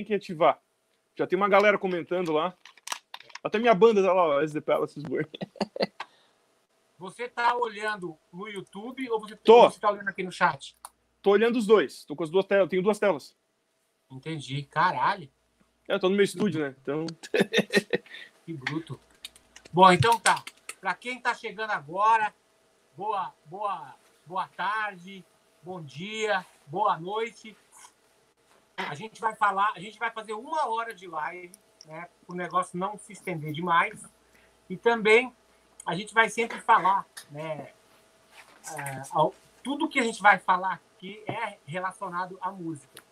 tem que ativar. Já tem uma galera comentando lá. Até minha banda tá lá, SD Palaces Burn. Você tá olhando no YouTube ou você, Tô. você tá olhando aqui no chat? Tô olhando os dois. Tô com as duas telas. Tenho duas telas. Entendi. Caralho, É, eu tô no meu estúdio, né? Então. que bruto. Bom, então tá. Para quem tá chegando agora, boa, boa, boa tarde, bom dia, boa noite. A gente vai falar, a gente vai fazer uma hora de live, né? Para o negócio não se estender demais. E também a gente vai sempre falar, né? ao- tudo que a gente vai falar aqui é relacionado à música.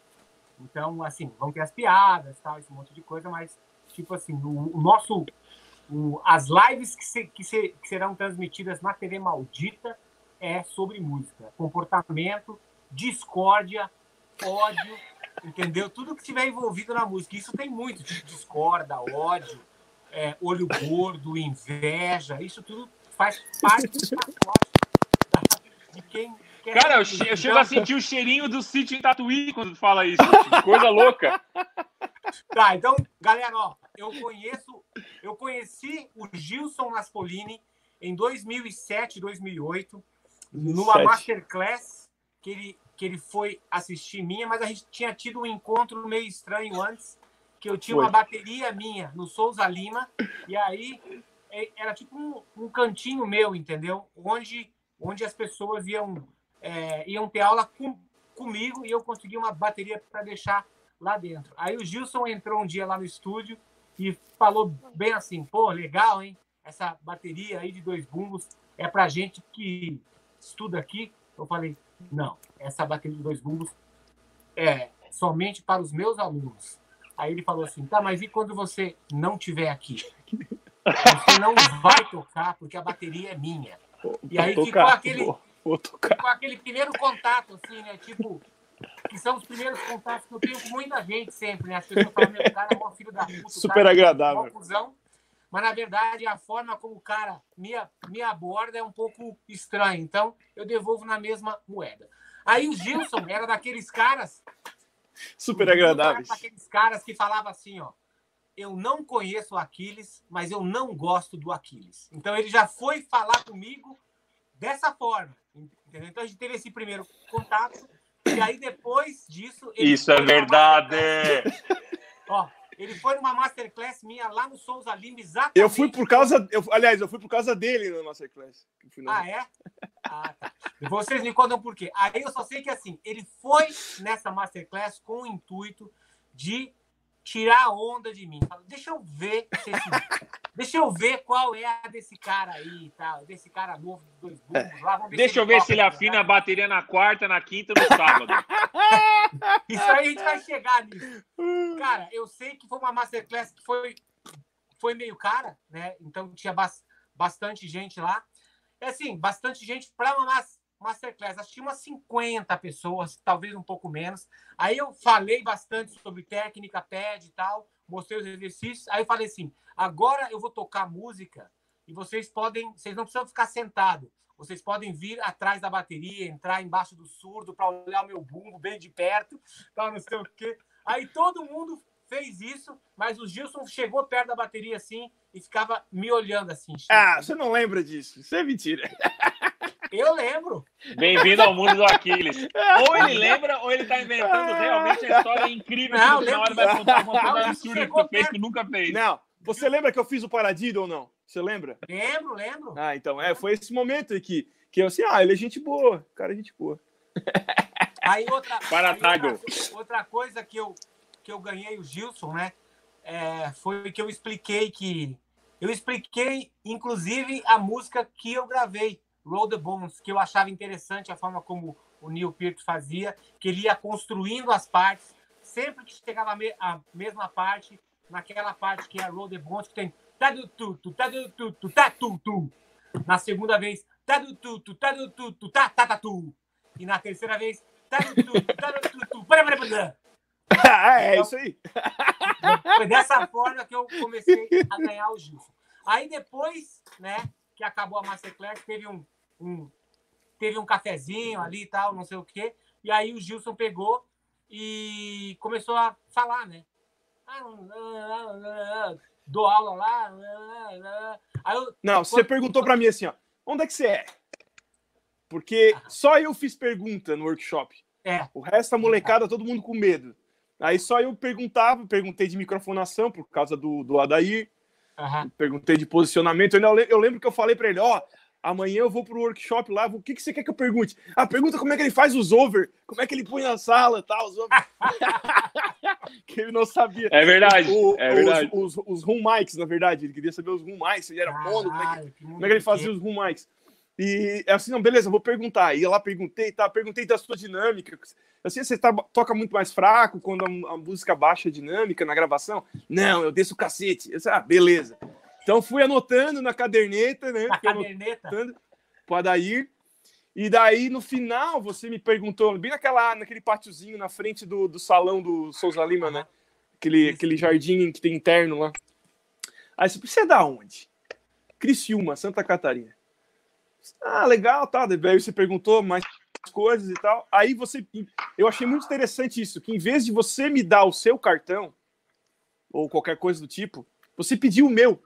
Então, assim, vão ter as piadas, tal, esse monte de coisa, mas, tipo assim, o, o nosso. o- as lives que, se- que, se- que serão transmitidas na TV Maldita é sobre música. Comportamento, discórdia, ódio, entendeu? Tudo que tiver envolvido na música. Isso tem muito, tipo, discorda, ódio, é, olho gordo, inveja, isso tudo faz parte do pacote da- de quem quer. Cara, eu, che- eu chego a sentir o cheirinho do sítio em Tatuí quando tu fala isso. Que Coisa louca. Tá, então, galera, ó, eu conheço, eu conheci o Gilson Naspolini em 2007, 2008, numa 2007. masterclass que ele, que ele foi assistir minha, mas a gente tinha tido um encontro meio estranho antes, que eu tinha Foi. uma bateria minha no Souza Lima, e aí é, era tipo um, um cantinho meu, entendeu? Onde, onde as pessoas iam, é, iam ter aula com, comigo e eu consegui uma bateria para deixar lá dentro. Aí o Gilson entrou um dia lá no estúdio e falou bem assim: pô, legal, hein? Essa bateria aí de dois bumbos é pra gente que estuda aqui. Eu falei: não, essa bateria de dois bumbos é somente para os meus alunos. Aí ele falou assim: tá, mas e quando você não tiver aqui? Você não vai tocar porque a bateria é minha. E aí Vou ficou aquele- Vou, vou com aquele primeiro contato, assim, né? Tipo, que são os primeiros contatos que eu tenho com muita gente sempre, né? As pessoas falam, meu, cara é mó filho da puta. Super cara é agradável. Mas, na verdade, a forma como o cara me, me aborda é um pouco estranha. Então, eu devolvo na mesma moeda. Aí o Gilson era daqueles caras... Super Gilson era agradáveis. daqueles caras que falava assim, ó. Eu não conheço o Aquiles, mas eu não gosto do Aquiles. Então, ele já foi falar comigo dessa forma. Entendeu? Então, a gente teve esse primeiro contato. E aí, depois disso... ele Isso é verdade. Ó, ele foi numa masterclass minha lá no Souza Lima, exatamente. Eu fui por causa. Eu, aliás, eu fui por causa dele na Masterclass. Ah, é? Ah, tá. Vocês me contam por quê. Aí eu só sei que assim, ele foi nessa masterclass com o intuito de tirar a onda de mim. Fala, Deixa eu ver se esse- Deixa eu ver qual é a desse cara aí e tal, desse cara novo dois bumbos lá. Vamos Deixa eu ver se ele afina a bateria na quarta, na quinta e no sábado. Isso aí a gente vai chegar nisso. Cara, eu sei que foi uma masterclass que foi, foi meio cara, né? Então tinha bas- bastante gente lá. É assim, bastante gente para uma masterclass. Acho que umas 50 pessoas, talvez um pouco menos. Aí eu falei bastante sobre técnica, pad e tal, mostrei os exercícios. Aí eu falei assim: agora eu vou tocar música e vocês podem, vocês não precisam ficar sentados. Vocês podem vir atrás da bateria, entrar embaixo do surdo para olhar o meu bumbo bem de perto, tal, não sei o quê. Aí todo mundo fez isso, mas o Gilson chegou perto da bateria assim e ficava me olhando assim. Ah, você não lembra disso. Isso é mentira. Eu lembro. Bem-vindo ao mundo do Aquiles. Ou ele lembra, ou ele tá inventando realmente a história incrível Não, que ele vai contar uma coisa absurda que tu fez que nunca fez. Não. Você lembra que eu fiz o Paradido ou não? Você lembra? Lembro, lembro. Ah, então, é, foi esse momento aí que, que eu assim, ah, ele é gente boa, cara é gente boa. Aí outra, Para aí outra, outra coisa que eu, que eu ganhei o Gilson, né? é, foi que eu expliquei que. Eu expliquei, inclusive, a música que eu gravei, Roll the Bones, que eu achava interessante a forma como o Neil Peart fazia, que ele ia construindo as partes, sempre que chegava a, me- a mesma parte, naquela parte que é Roll the Bones, que tem. Na segunda vez, tadu-tu-tu, tadu-tu-tu, ta-ta-ta-tu. E na terceira vez, pará-pará-pará. ah, é isso aí. Foi dessa forma que eu comecei a ganhar o Gilson. Aí depois, né, que acabou a Masterclass, teve um, um- teve um cafezinho ali e tal, não sei o quê. E aí o Gilson pegou e começou a falar, né? ah, dou aula lá. Aí eu, Não, você perguntou para mim assim, ó, onde é que você é? Porque só eu fiz pergunta no workshop. é, O resto da molecada, todo mundo com medo. Aí só eu perguntava, perguntei de microfonação por causa do, do Adair, aham. perguntei de posicionamento. Eu, eu lembro que eu falei para ele, ó, amanhã eu vou pro workshop lá, o que, que você quer que eu pergunte? Ah, pergunta como é que ele faz os over, como é que ele põe na sala, tal, os over. que ele não sabia. É verdade, O- é verdade. Os, os, os room mics, na verdade, ele queria saber os room mics, se ele era mono, como é que como é que ele fazia os room mics? E é assim, não, beleza, vou perguntar. Ia lá, perguntei, tá? Perguntei da sua dinâmica. Assim, você tá- toca muito mais fraco quando a, a música baixa a dinâmica na gravação? Não, eu desço o cacete. Eu disse, ah, beleza. Então fui anotando na caderneta, né? Na caderneta. pro Adair. E daí, no final, você me perguntou, bem naquela, naquele pátiozinho na frente do, do salão do Souza Lima, né? Aquele, Isso. aquele jardim que tem interno lá. Aí você precisa da onde? Criciúma, Santa Catarina. Ah, legal, tá. Daí você perguntou mais coisas e tal. Aí você. Eu achei muito interessante isso, que em vez de você me dar o seu cartão, ou qualquer coisa do tipo, você pediu o meu.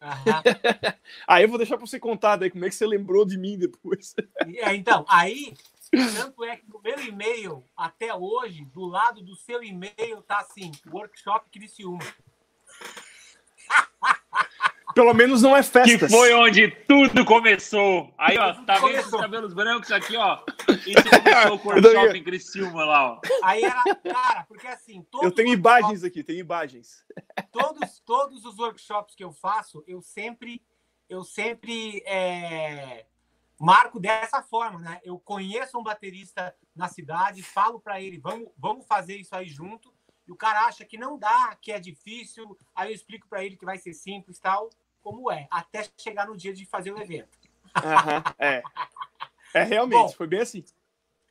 Aí eu vou deixar pra você contar daí como é que você lembrou de mim depois. É, Então, aí, tanto é que no meu e-mail, até hoje, do lado do seu e-mail, tá assim, Workshop Criciúma. Pelo menos não é Que festas. foi onde tudo começou. Aí, ó, tá vendo esses cabelos brancos aqui, ó? Isso começou com o workshop em Criciúma lá, ó. Aí era, cara, porque assim, todos Eu tenho imagens aqui, tem imagens. todos, todos os workshops que eu faço, eu sempre, eu sempre é, marco dessa forma, né? Eu conheço um baterista na cidade, falo para ele, vamos, vamos fazer isso aí junto. E o cara acha que não dá, que é difícil. Aí eu explico para ele que vai ser simples, tal, como é, até chegar no dia de fazer o evento. Aham, é. É realmente, Bom. foi bem assim.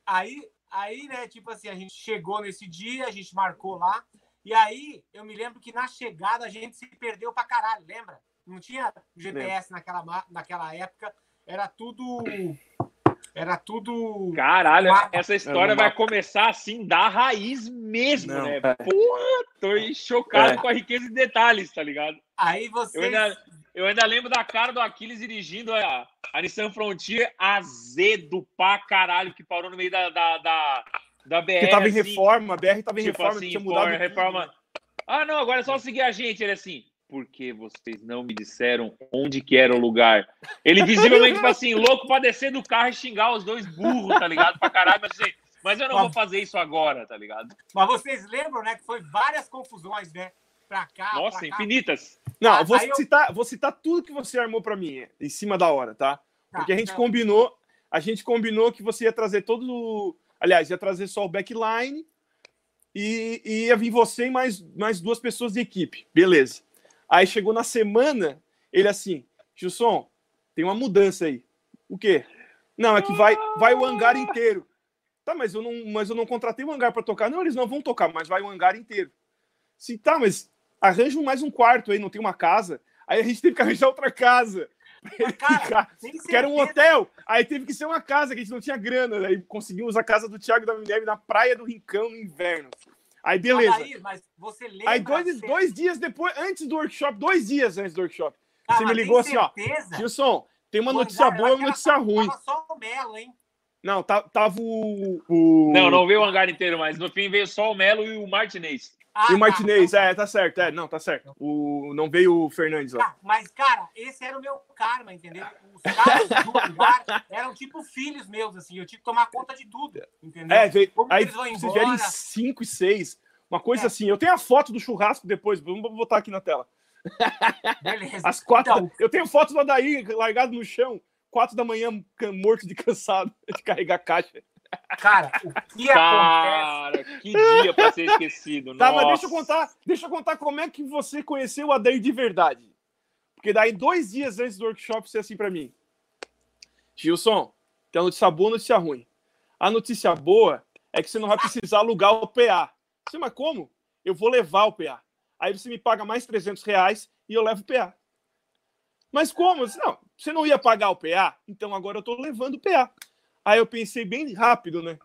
Aí, aí, né, tipo assim, a gente chegou nesse dia, a gente marcou lá, e aí eu me lembro que na chegada a gente se perdeu pra caralho, lembra? Não tinha GPS naquela, naquela época, era tudo. Era tudo. Caralho, Mapa. essa história É, vai começar assim da raiz mesmo, Não, né? é. Porra, tô chocado É. com a riqueza de detalhes, tá ligado? Aí Eu vocês. ainda, eu ainda lembro da cara do Aquiles dirigindo a, a Nissan Frontier azedo pra caralho, que parou no meio da, da, da, da BR. Porque tava em assim, reforma, a BR tava em tipo reforma, assim, tinha mudado. reforma. Ah, não, agora é só seguir a gente. Ele assim, por que vocês não me disseram onde que era o lugar? Ele visivelmente, tipo assim, louco pra descer do carro e xingar os dois burros, tá ligado? Pra caralho, mas assim, mas eu não vou fazer isso agora, tá ligado? Mas vocês lembram, né, que foi várias confusões, né? Pra cá. Nossa, pra cá. infinitas. Não, Ah, eu vou aí eu- citar, vou citar tudo que você armou pra mim em cima da hora, tá? Tá, Porque a gente combinou, a gente combinou que você ia trazer todo, o- aliás, ia trazer só o backline e, e ia vir você e mais, mais duas pessoas de equipe, beleza? Aí chegou na semana, ele assim, Gilson, tem uma mudança aí. O quê? Não, é que vai, vai o hangar inteiro. Tá, mas eu não, mas eu não contratei o hangar para tocar. Não, eles não vão tocar, mas vai o hangar inteiro. Sim, tá, mas arranja mais um quarto aí, não tem uma casa. Aí a gente teve que arranjar outra casa. cara, Que era um hotel. Aí teve que ser uma casa, que a gente não tinha grana. Aí conseguimos a casa do Thiago da Minerva na praia do Rincão no inverno. Aí beleza. Adair, mas você lembra. Aí dois, você- dois dias depois, antes do workshop, dois dias antes do workshop, Cara, você me ligou assim, ó. certeza? Gilson, tem uma notícia boa e uma notícia era- ruim. Tava só o Melo, hein? Não, tava o. o... Não, não veio o hangar inteiro, mas no fim veio só o Melo e o Martinez. Ah, E tá, o Martinez, então- é, tá certo, é, não, tá certo. O, não veio o Fernandes lá. Cara, mas, cara, esse era o meu karma, entendeu? Os caras do hangar eram tipo filhos meus, assim. Eu tinha que tomar conta de tudo, entendeu? É, veio, Como aí eles vão vocês vierem 5 e 6. Uma coisa É. assim. Eu tenho a foto do churrasco depois, vamos botar aqui na tela. Beleza. Às quatro. Então, Eu tenho foto do Adair largado no chão, quatro da manhã, morto de cansado de carregar caixa. Cara, o que acontece? Cara, que dia pra ser esquecido. Tá, Nossa. mas deixa eu contar, deixa eu contar como é que você conheceu o Adair de verdade. Porque daí, dois dias antes do workshop, você é assim pra mim. Gilson, tem a notícia boa e notícia ruim. A notícia boa é que você não vai precisar alugar o PA. Você, mas como? Eu vou levar o PA. Aí você me paga mais 300 reais e eu levo o PA. Mas como? Disse, não, você não ia pagar o PA? Então agora eu tô levando o PA. Aí eu pensei bem rápido, né?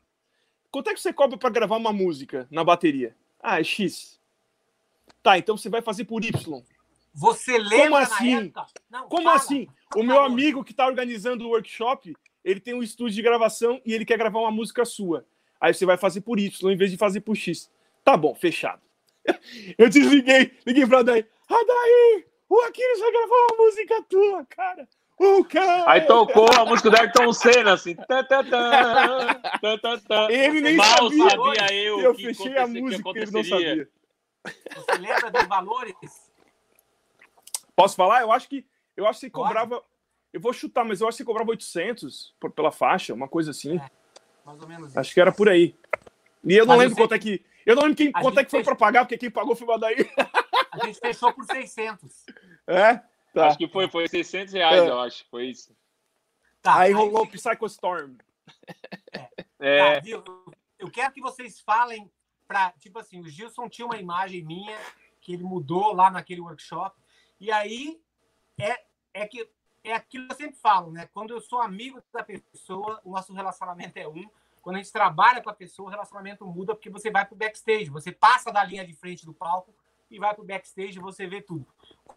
Quanto é que você cobra para gravar uma música na bateria? Ah, é X. Tá, então você vai fazer por Y. Você lembra Como assim? Não, Como fala. assim? O meu amigo que tá organizando o workshop, ele tem um estúdio de gravação e ele quer gravar uma música sua. Aí você vai fazer por Y em vez de fazer por X. Tá bom, fechado. Eu desliguei, liguei pra Daí. Adair, o Aquiles vai gravar uma música tua, cara. Aí tocou a música do Ayrton Senna, assim. Tá, tá, tá, tá, tá, tá. Ele nem Mal sabia. sabia eu, Eu que fechei a música e ele não sabia. Você lembra dos valores? Posso falar? Eu acho que eu acho que cobrava. Eu vou chutar, mas eu acho que você cobrava 800 por- pela faixa, uma coisa assim. Mais ou menos isso. Acho que era por aí. E eu não Mas eu lembro quanto é que. Eu não lembro quem, quanto é que foi fez- pra pagar, porque quem pagou foi o Adair. A gente fechou por 600. É? Tá. Acho que foi, foi 600 reais, É. eu acho. Foi isso. Tá, aí rolou o Psycho Storm. É, Tá, viu? Eu quero que vocês falem para, tipo assim, o Gilson tinha uma imagem minha que ele mudou lá naquele workshop. E aí é, é que é aquilo que eu sempre falo, né? Quando eu sou amigo da pessoa, o nosso relacionamento é um. Quando a gente trabalha com a pessoa, o relacionamento muda porque você vai pro backstage, você passa da linha de frente do palco e vai pro backstage e você vê tudo.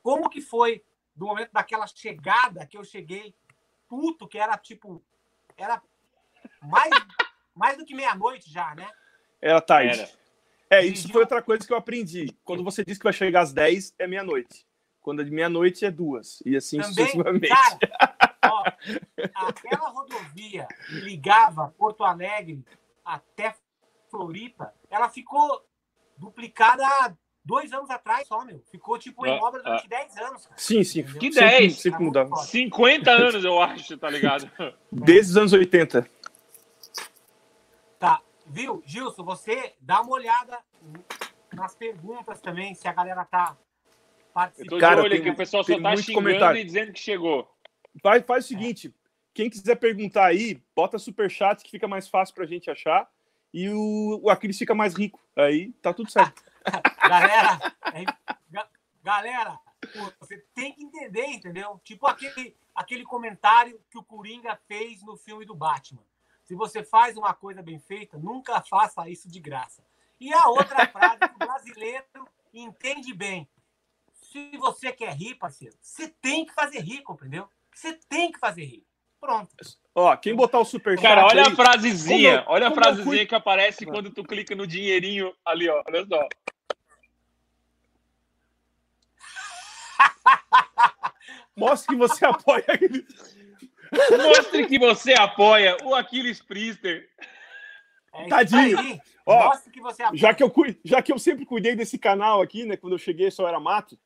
Como que foi do momento daquela chegada que eu cheguei puto, que era tipo era mais mais do que meia-noite já, né? Era tarde. Era. É, isso foi outra coisa que eu aprendi. Quando você diz que vai chegar às 10, é meia-noite. Quando é de meia-noite, é duas. E assim Também, sucessivamente. cara, ó, aquela rodovia que ligava Porto Alegre até Floripa, ela ficou duplicada dois anos atrás só, meu. Ficou tipo em Ah, obra durante 10 anos. Cara. Sim, sim. Entendeu? Que Sempre- 10? Sempre mudava. 50 anos, eu acho, tá ligado? Desde os anos 80. Tá, viu? Gilson, você dá uma olhada nas perguntas também, se a galera tá Eu participando. tô Cara, de olho tem- aqui, o pessoal só tá xingando comentário. e dizendo que chegou. Faz, faz o seguinte: quem quiser perguntar aí, bota superchat que fica mais fácil pra gente achar. E o, o Aquiles fica mais rico. Aí tá tudo certo. Galera, é, ga- galera, pô, você tem que entender, entendeu? Tipo aquele, aquele comentário que o Coringa fez no filme do Batman. Se você faz uma coisa bem feita, nunca faça isso de graça. E a outra frase que o brasileiro entende bem. Se você quer rir, parceiro, você tem que fazer rir, compreendeu? Você tem que fazer rir. Pronto. Ó, quem botar o superchat Cara, olha aí, a frasezinha. Como olha a como frasezinha fui- que aparece quando tu clica no dinheirinho ali, ó. Olha só. mostra que você apoia ele. Mostre que você apoia o Aquiles Priester. É Tadinho. aí. Ó, Mostre que você Já que, eu, já que eu sempre cuidei desse canal aqui, né? Quando eu cheguei só era mato.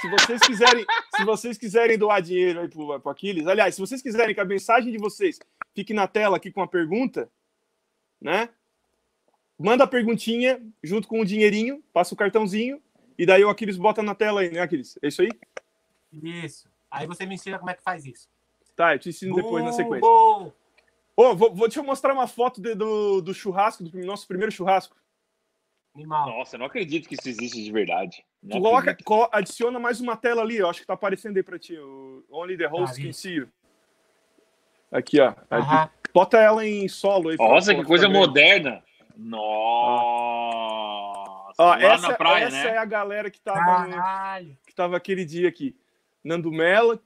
Se vocês quiserem, se vocês quiserem doar dinheiro aí pro, pro Aquiles, aliás, se vocês quiserem que a mensagem de vocês fique na tela aqui com a pergunta, né? Manda a perguntinha junto com o dinheirinho, passa o cartãozinho, e daí o Aquiles bota na tela aí, né, Aquiles? É isso aí? Isso. Aí você me ensina como é que faz isso. Tá, eu te ensino depois na sequência. Google. Ô, vou, vou, deixa eu mostrar uma foto de- do, do churrasco, do nosso primeiro churrasco. Animal. Nossa, eu não acredito que isso existe de verdade. Tu Não coloca, adiciona mais uma tela ali, eu acho que tá aparecendo aí pra ti. O Only the host Ah, can see you. Aqui, ó. Aham. Bota ela em solo aí. pra- Nossa, que coisa vendo. moderna. Nossa. Ó, lá essa, na praia, essa né? é a galera que tava, Caralho. que tava aquele dia aqui. Nando Mela,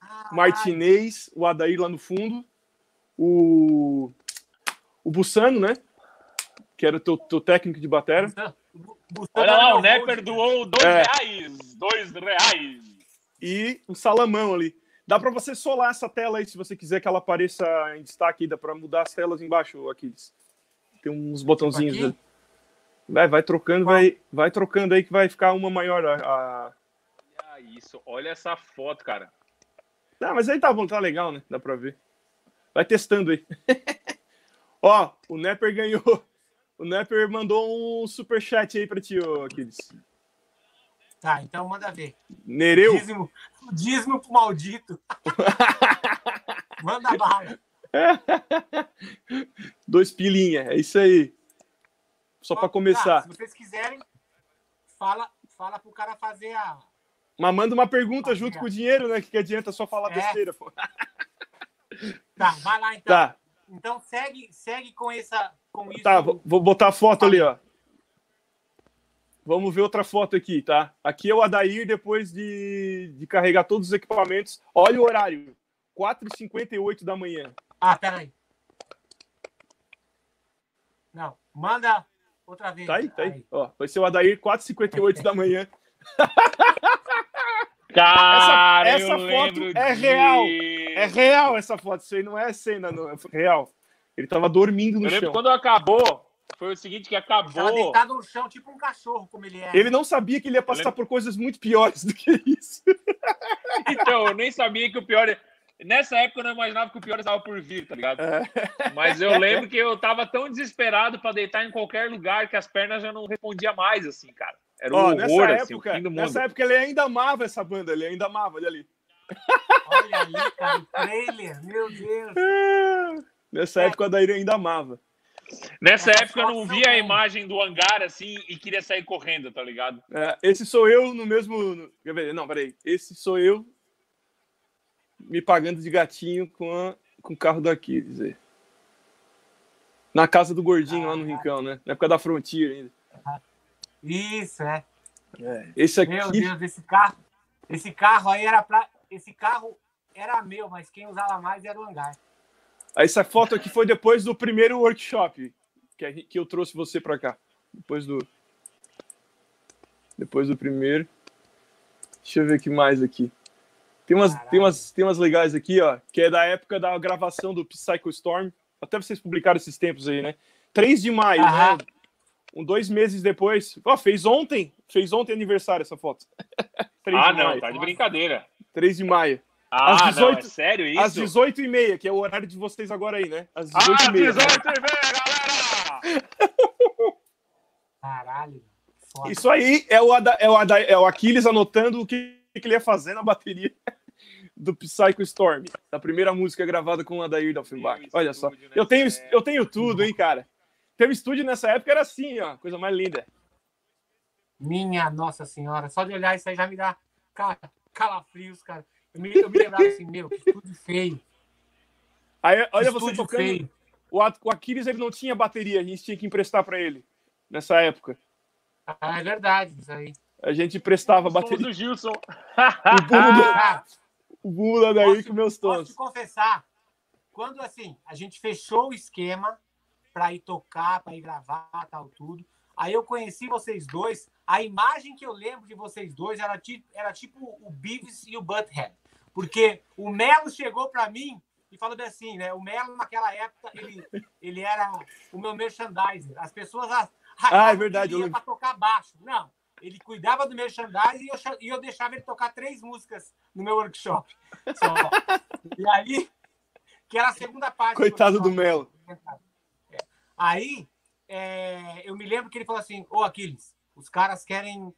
Caralho. Martinez, o Adair lá no fundo, o, o Bussano, né? Que era o teu, teu técnico de batera. Buscando Olha lá, o Nepper hold, doou dois É. reais. Dois reais. e o Salamão ali. Dá pra você solar essa tela aí, se você quiser que ela apareça em destaque dá pra mudar as telas embaixo, Aquiles. Tem uns botãozinhos Aqui? ali. Vai, vai trocando, Qual? vai, vai trocando aí que vai ficar uma maior a, a- Olha isso, olha essa foto, cara. Não, mas aí tá bom, tá legal, né? Dá pra ver. Vai testando aí. Ó, o Nepper ganhou. O Nepper mandou um superchat aí pra ti, ô Aquiles. Tá, então manda ver. Nereu? Dízimo, dízimo pro maldito. manda bala. Dois pilinha, é isso aí. Só pra Tá, começar. se vocês quiserem, fala, fala pro cara fazer a. Mas manda uma pergunta junto com o dinheiro, né? Que, que adianta só falar É. besteira, pô. Tá, vai lá então. Tá, Então segue, segue com essa. Com isso. tá, vou, botar a foto ali, ó. Vamos ver outra foto aqui, tá? Aqui é o Adair depois de, de carregar todos os equipamentos. Olha o horário. 4h58 da manhã. Ah, peraí. Não, manda outra vez. Tá aí, tá aí. Ó, vai ser o Adair 4h58 da manhã. Cara, essa eu foto é real. disso. É real essa foto, isso aí não é cena, não, é real. Ele tava dormindo no Eu lembro chão. quando acabou, foi o seguinte que Tava acabou. deitado no chão, tipo um cachorro, como ele é. Ele não sabia que ele ia passar lembro- por coisas muito piores do que isso. Então, eu nem sabia que o pior. Nessa época eu não imaginava que o pior estava por vir, tá ligado? É. Mas eu lembro que eu tava tão desesperado pra deitar em qualquer lugar que as pernas já não respondiam mais, assim, cara. Era um Ó, horror, nessa assim, o época, fim do mundo. nessa época ele ainda amava essa banda, ele ainda amava, olha ali. Olha ali, cara, o trailer, meu Deus. Nessa época o Adair ainda amava. Nessa época eu não via a imagem do hangar, assim, e queria sair correndo, tá ligado? É, esse sou eu no mesmo. no- quer ver? Não, peraí. Esse sou eu me pagando de gatinho com, a- com o carro daqui, quer dizer. Na casa do gordinho lá no Rincão, né? Na época da Frontier ainda. Isso, é. Esse aqui. Meu Deus, esse carro. Esse carro aí era pra. Esse carro era meu, mas quem usava mais era o hangar. Essa foto aqui foi depois do primeiro workshop que, que eu trouxe você pra cá. Depois do. Depois do primeiro. Deixa eu ver o que mais aqui. Tem umas, tem, umas, tem umas legais aqui, ó, que é da época da gravação do Psycho Storm. Até vocês publicaram esses tempos aí, né? 3 de maio, Aham. né? Um, dois meses depois. Ó, fez ontem. Fez ontem aniversário essa foto. 3 Ah, de não, maio. tá de brincadeira. 3 de maio. Ah, Às não, 18 é sério isso? Às 18h30, que é o horário de vocês agora aí, né? Às Ah, 18h30. 18 galera! Caralho. Foda. Isso aí é o, Ada, é, o Ada, é o Aquiles anotando o que, que ele ia fazer na bateria do Psycho Storm, da primeira música gravada com o Adair Dalfenbach. Meu Olha só. estúdio Eu tenho, nessa eu tenho tudo, hein, cara. Teu estúdio nessa época era assim, ó. Coisa mais linda. Minha Nossa Senhora. Só de olhar isso aí já me dá calafrios, cara. Eu me, eu me lembrava assim, meu, que estúdio feio. Aí, olha que você estúdio tocando. feio. O, o Aquiles ele não tinha bateria, a gente tinha que emprestar pra ele nessa época. Ah, é verdade, isso aí. A gente emprestava bateria. do Gilson. O bumbo do, Cara, o bumbo Posso- com meus posso tons. te confessar, quando assim, a gente fechou o esquema para ir tocar, para ir gravar, tal, tudo. Aí eu conheci vocês dois. A imagem que eu lembro de vocês dois era tipo, era tipo o Beavis e o Butthead. Porque o Melo chegou para mim e falou bem assim, né? O Melo, naquela época, ele, ele era o meu merchandiser. As pessoas Ah, é verdade, eu para tocar baixo. Não, ele cuidava do merchandising e eu, e eu deixava ele tocar três músicas no meu workshop. Só. E aí, que era a segunda parte. Coitado do workshop. Melo. É. Aí, é, eu me lembro que ele falou assim: Ô Aquiles, os caras querem.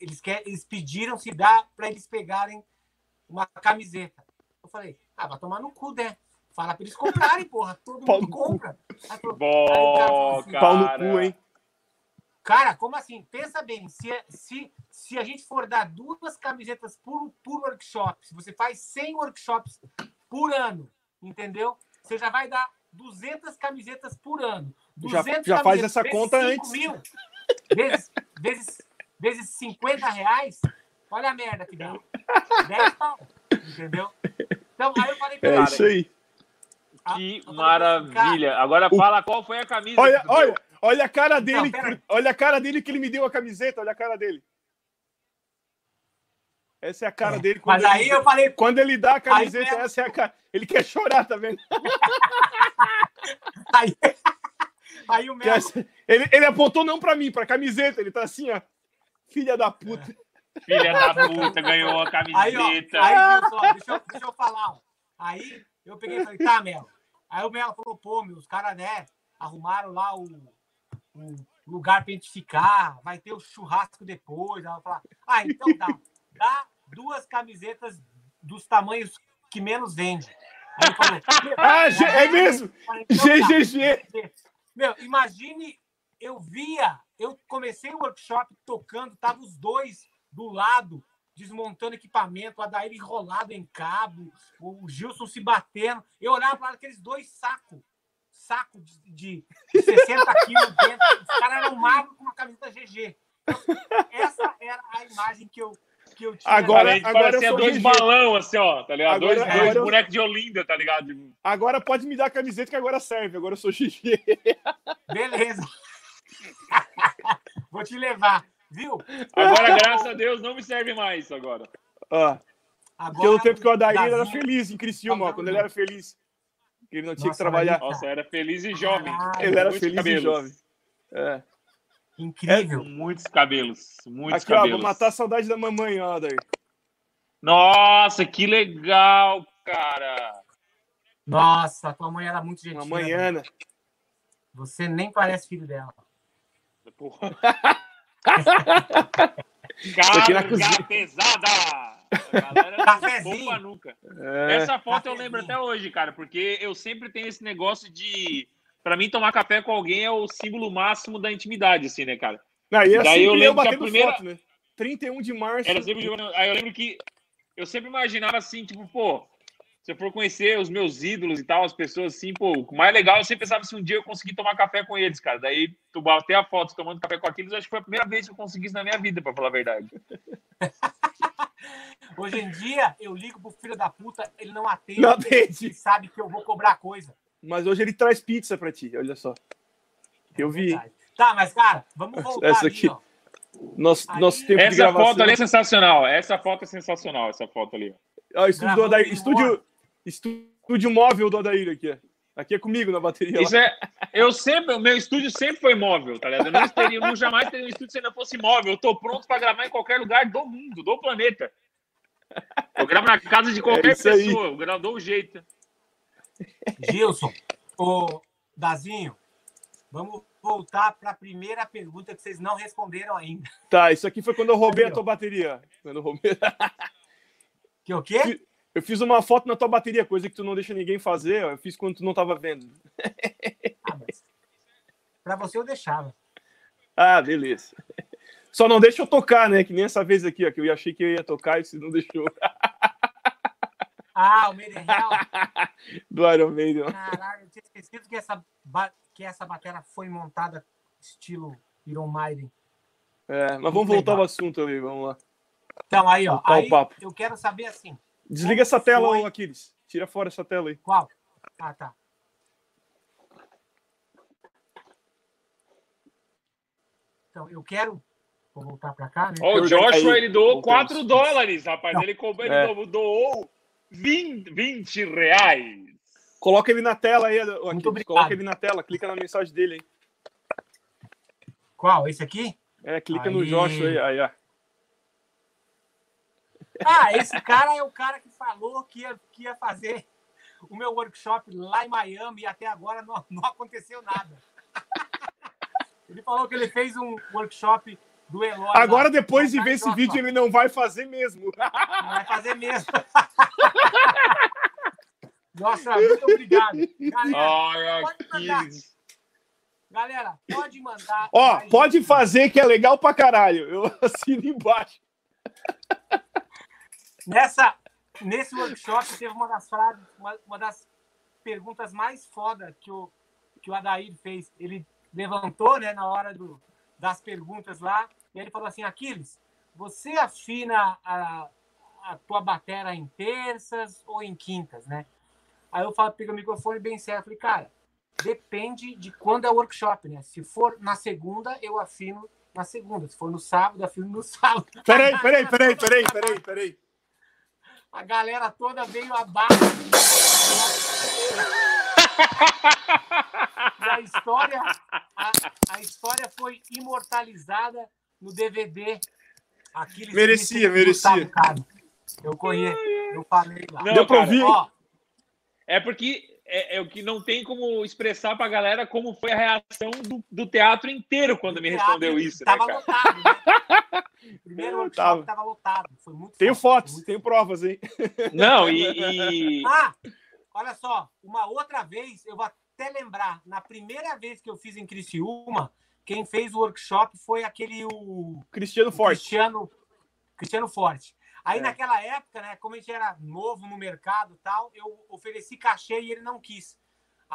Eles, querem, eles pediram se dá para eles pegarem uma camiseta. Eu falei: ah, vai tomar no cu, né? Fala para eles comprarem, porra. Todo Pau mundo compra. Aí falou, Bom, assim, cara. Pau no cu, hein? Cara, como assim? Pensa bem, se, se, se a gente for dar duas camisetas por, por workshop, se você faz 100 workshops por ano, entendeu? Você já vai dar 200 camisetas por ano. Já- 200 já faz camisetas essa conta 5 antes. Mil, vezes, vezes, vezes 50 reais, olha a merda que dá. 10 pau, entendeu? Então, aí eu falei pra É ele, isso aí. ah, Que ele, cara, maravilha. Agora O- fala qual foi a camisa. Olha, olha, olha a cara dele. Não, aí. olha a cara dele que ele me deu a camiseta, olha a cara dele. Essa é a cara dele quando, Mas aí ele, eu falei, quando ele dá a camiseta, mesmo- essa é a cara. Ele quer chorar, tá vendo? aí, aí o meu essa- ele, ele apontou não pra mim, pra camiseta. Ele tá assim, ó. Filha da puta. Filha da puta, ganhou a Aí, ó, camiseta. aí, viu só, deixa, eu, deixa eu falar, ó. Aí eu peguei e falei, tá, Melo. Aí o Melo falou, pô, meu, os caras, né, arrumaram lá o, o lugar pra gente ficar, vai ter o churrasco depois. Aí eu falei, ah, então dá. Dá duas camisetas dos tamanhos que menos vende. Aí ele falou, Ah, é mesmo? Falei, então tá. GGG. Meu, imagine, eu via, eu comecei o workshop tocando, tava os dois do lado, desmontando equipamento, o Adair enrolado em cabo, o Gilson se batendo. Eu olhava para aqueles dois sacos, saco de, de 60 quilos dentro. Os caras eram magros com uma camiseta GG. essa era a imagem que eu, que eu tinha. Agora- agora parecia eu sou dois GG. balão, assim, ó, tá ligado? Agora- dois dois eu- bonecos de Olinda, tá ligado? Agora pode me dar a camiseta que agora serve. Agora eu sou GG. Beleza. Vou te levar, viu? Agora, graças a Deus, não me serve mais agora. Ó, Agora, pelo tempo que o Adair Davi- era feliz em Criciúma, ó, quando ele era feliz. Que ele não tinha que Nossa, trabalhar. mas- Nossa, era feliz e jovem. Caralho. Ele era feliz e cabelos. jovem. É. Incrível. Muitos cabelos. Muitos Aqui, ó, cabelos. vou matar a saudade da mamãe, ó, Adair. Nossa, que legal, cara. Nossa, tua mãe era muito gentil. Mamãe né? Ana. Você nem parece filho dela. Porra. aqui na Carga cozinha. pesada! A galera nunca. É. Essa foto eu lembro até hoje, cara, porque eu sempre tenho esse negócio de. Pra mim, tomar café com alguém é o símbolo máximo da intimidade, assim, né, cara? Não, e era Daí eu lembro que a primeira- foto, né? 31 de março. Era sempre. Aí eu lembro que eu sempre imaginava assim, tipo, pô, se eu for conhecer os meus ídolos e tal, as pessoas assim, pô, o mais legal, eu sempre pensava se um dia eu conseguir tomar café com eles, cara. Daí tu bater a foto tomando café com aqueles, acho que foi a primeira vez que eu consegui isso na minha vida, pra falar a verdade. Hoje em dia, eu ligo pro filho da puta, ele não atende. Não atende. Ele sabe que eu vou cobrar coisa. Mas hoje ele traz pizza pra ti, olha só. Eu vi. Tá, mas, cara, vamos voltar Essa ali, aqui. ó. Nosso, Aí- nosso tempo de Essa gravação. foto ali é sensacional. Essa foto é sensacional, essa foto ali. Ó, estúdio, em estúdio, estúdio móvel do Adair aqui. Aqui é comigo na bateria. Isso lá. é. Eu sempre, o meu estúdio sempre foi móvel, tá ligado? Eu não, teria, eu não jamais teria um estúdio se não fosse móvel. Eu tô pronto pra gravar em qualquer lugar do mundo, do planeta. Eu gravo na casa de qualquer É isso aí. pessoa, eu gravo dou um jeito. Gilson, ô Dazinho, vamos voltar para a primeira pergunta que vocês não responderam ainda. Tá, isso aqui foi quando eu roubei a tua bateria. Quando eu roubei. Que o quê? Eu fiz uma foto na tua bateria, coisa que tu não deixa ninguém fazer. Eu fiz quando tu não tava vendo. Ah, Pra você eu deixava. Ah, beleza. Só não deixa eu tocar, né? Que nem essa vez aqui, ó, que eu achei que eu ia tocar e você não deixou. Ah, o Made in Hell. Do Iron Maiden. Caralho, eu tinha esquecido que essa, que essa bateria foi montada estilo Iron Maiden. É, mas vamos voltar ao assunto ali, vamos lá. Então, aí, ó. Aí, eu quero saber assim. Desliga essa tela, Foi. ô Aquiles. Tira fora essa tela aí. Qual? Ah, tá. Então, eu quero. Vou voltar pra cá, né? Ó, o Joshua, aí, ele doou voltamos. 4 dólares, rapaz. Não. Ele, comprou, ele É. doou 20, 20 reais. Coloca ele na tela aí, Muito obrigado. Coloca ele na tela, clica na mensagem dele aí. Qual? Esse aqui? É, clica no Aí. Joshua aí. aí ó. Ah, esse cara é o cara que falou que ia, que ia fazer o meu workshop lá em Miami e até agora não, não aconteceu nada. Ele falou que ele fez um workshop do Eloy. lá. Agora, depois de Vai, ver esse vídeo, ele não vai fazer mesmo. Não vai fazer mesmo. Nossa, muito obrigado. Galera, Ai, Pode mandar. Galera pode mandar. Ó, mais- pode fazer que é legal pra caralho. Eu assino embaixo. Nessa, nesse workshop teve uma das frases, uma, uma das perguntas mais foda que o, que o Adair fez. Ele levantou, né, na hora do, das perguntas lá, e ele falou assim, Aquiles, você afina a, a tua batera em terças ou em quintas, né? Aí eu falo, pego o microfone bem sério, falei, cara, depende de quando é o workshop, né? Se for na segunda, eu afino na segunda. Se for no sábado, afino no sábado. Peraí, peraí, peraí, peraí, peraí, peraí. A galera toda veio abaixo. E a história, a, a história foi imortalizada no DVD. Aqueles Merecia, merecia. Gustavo. Eu conheço, eu falei lá. Não, Deu pra ouvir? Ó, É porque é, é o que não tem como expressar pra galera como foi a reação do, do teatro inteiro quando me teatro respondeu isso, né, Tava cara? lotado, né? O primeiro Eu workshop tava. tava lotado. Foi muito Tenho fotos, muito tenho provas, hein? Não, e, e- Ah, olha só, uma outra vez, eu vou até lembrar, na primeira vez que eu fiz em Criciúma, quem fez o workshop foi aquele o, Cristiano o Forte. Cristiano, Cristiano Forte. Aí É. naquela época, né, como a gente era novo no mercado e tal, eu ofereci cachê e ele não quis.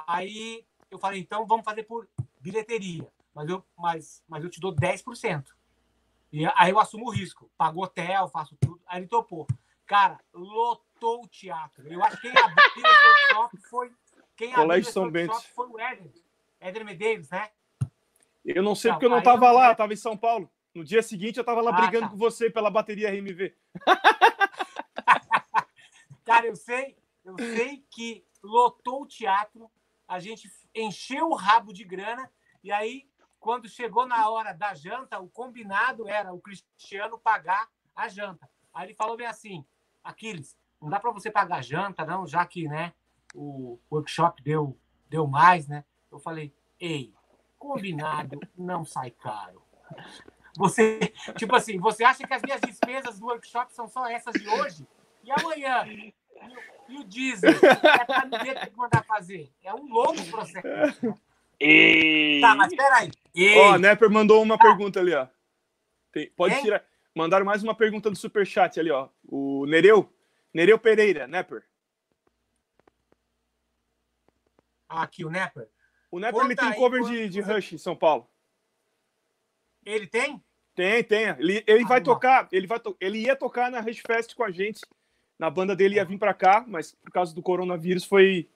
Aí eu falei, então vamos fazer por bilheteria, mas eu, mas, mas eu te dou 10%. E aí eu assumo o risco. Pago hotel, faço tudo. Aí ele topou. Cara, lotou o teatro. Eu acho que quem abriu esse workshop foi. Quem Colégio São Bento. foi o Éder. Éder Medeiros, né? Eu não sei Não, porque eu não aí tava eu- lá, eu tava em São Paulo. No dia seguinte eu tava lá Ah, brigando tá. com você pela bateria RMV. Cara, eu sei, eu sei que lotou o teatro, a gente encheu o rabo de grana, e aí, quando chegou na hora da janta, o combinado era o Cristiano pagar a janta. Aí ele falou bem assim: Aquiles, não dá para você pagar a janta, não, já que né, o workshop deu, deu mais, né? Eu falei, ei, combinado não sai caro. Você, tipo assim, você acha que as minhas despesas do workshop são só essas de hoje? E amanhã? E, o- e o diesel? É que mandar fazer. É um longo processo. E... Tá, mas peraí. Ei, Ó, Nepper mandou uma pergunta ali, ó. Tem- pode tirar. Mandaram mais uma pergunta do Superchat ali, ó. O Nereu. Nereu Pereira, Nepper. Aqui, o Nepper. O Nepper Conta ele tem aí cover de, de você- Rush em São Paulo. Ele tem? Tem, tem. Ele, ele Ah, vai não. tocar, ele vai to- ele ia tocar na Rush Fest com a gente. Na banda dele ia vir pra cá, mas por causa do coronavírus foi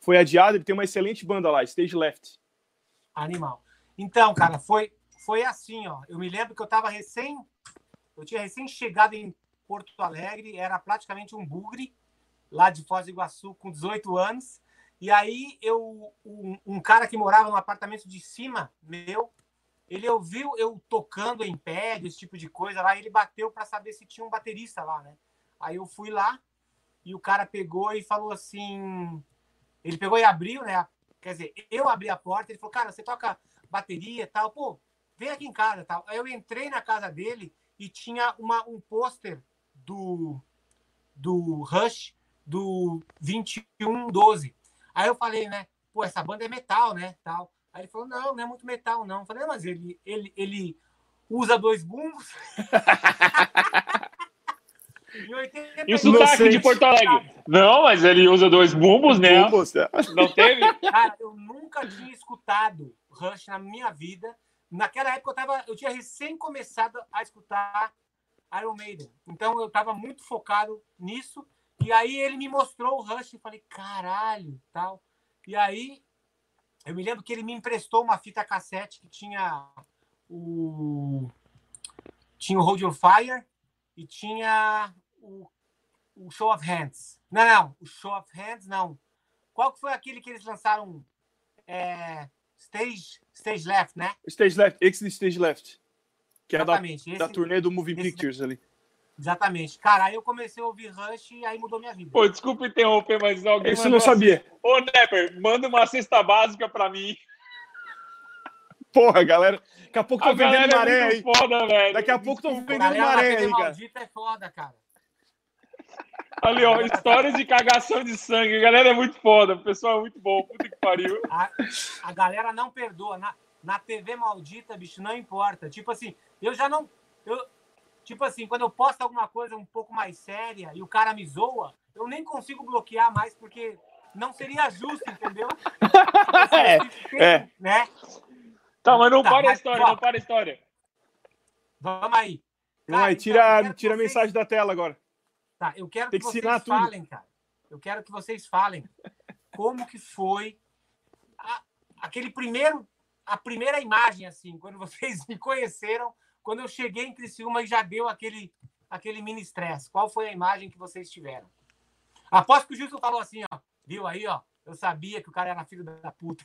foi adiado. Ele tem uma excelente banda lá, Stage Left. Animal. Então, cara, foi, foi assim, ó. Eu me lembro que eu tava recém. Eu tinha recém chegado em Porto Alegre, era praticamente um bugre, lá de Foz do Iguaçu, com 18 anos. E aí eu um, um cara que morava no apartamento de cima meu, ele ouviu eu tocando em pé, esse tipo de coisa lá, ele bateu para saber se tinha um baterista lá, né? Aí eu fui lá e o cara pegou e falou assim, ele pegou e abriu, né? Quer dizer, eu abri a porta, ele falou, cara, você toca bateria e tal, pô, vem aqui em casa tal. Aí eu entrei na casa dele e tinha uma, um pôster do, do Rush do 2112. Aí eu falei, né, pô, essa banda é metal, né, tal. Aí ele falou, não, não é muito metal, não. Eu falei, mas ele, ele, ele usa dois bumbos. Em 80 E o sotaque Inocente. de Porto Alegre? Não, mas ele usa dois bumbos, né? Bombos, né? Não teve? Cara, eu nunca tinha escutado Rush na minha vida. Naquela época eu, tava, eu tinha recém começado a escutar Iron Maiden. Então eu estava muito focado nisso. E aí ele me mostrou o Rush e falei, caralho, tal. E aí eu me lembro que ele me emprestou uma fita cassete que tinha o tinha o Hold Your Fire e tinha o, o Show of Hands. Não, não, o Show of Hands não. Qual que foi aquele que eles lançaram? É, stage, stage Left, né? Stage Left, Exit Stage Left. Que é da, Exatamente. da esse- turnê do Moving esse- Pictures ali. exatamente. Cara, aí eu comecei a ouvir Rush e aí mudou minha vida. Pô, desculpa interromper, mas alguém Isso eu não sabia. Ô, Nepper, manda uma cesta básica pra mim. Porra, galera. Daqui a pouco A tô vendendo galera maré é aí. foda, velho. Daqui a pouco tô vendendo Galera da maré aí, cara. Maldita é foda, cara. Ali, ó, histórias de cagação de sangue. A galera é muito foda. O pessoal é muito bom. Puta que pariu. A, a galera não perdoa. Na, na TV maldita, bicho, não importa. Tipo assim, eu já não. Eu, tipo assim, quando eu posto alguma coisa um pouco mais séria e o cara me zoa, eu nem consigo bloquear mais, porque não seria justo, entendeu? Tipo assim, É, tempo, é. Né? Tá, mas não Tá, para a mas, história, ó. não para a história. Vamos aí. Vamos aí, tira, tira a mensagem da tela agora. Tá, eu quero Tem que, que vocês ensinar tudo. falem, cara. Eu quero que vocês falem como que foi a- aquele primeiro, a primeira imagem, assim, quando vocês me conheceram, quando eu cheguei em Criciúma e já deu aquele, aquele mini estresse. Qual foi a imagem que vocês tiveram? Aposto que o Gilson falou assim, ó, viu aí, ó, eu sabia que o cara era filho da puta.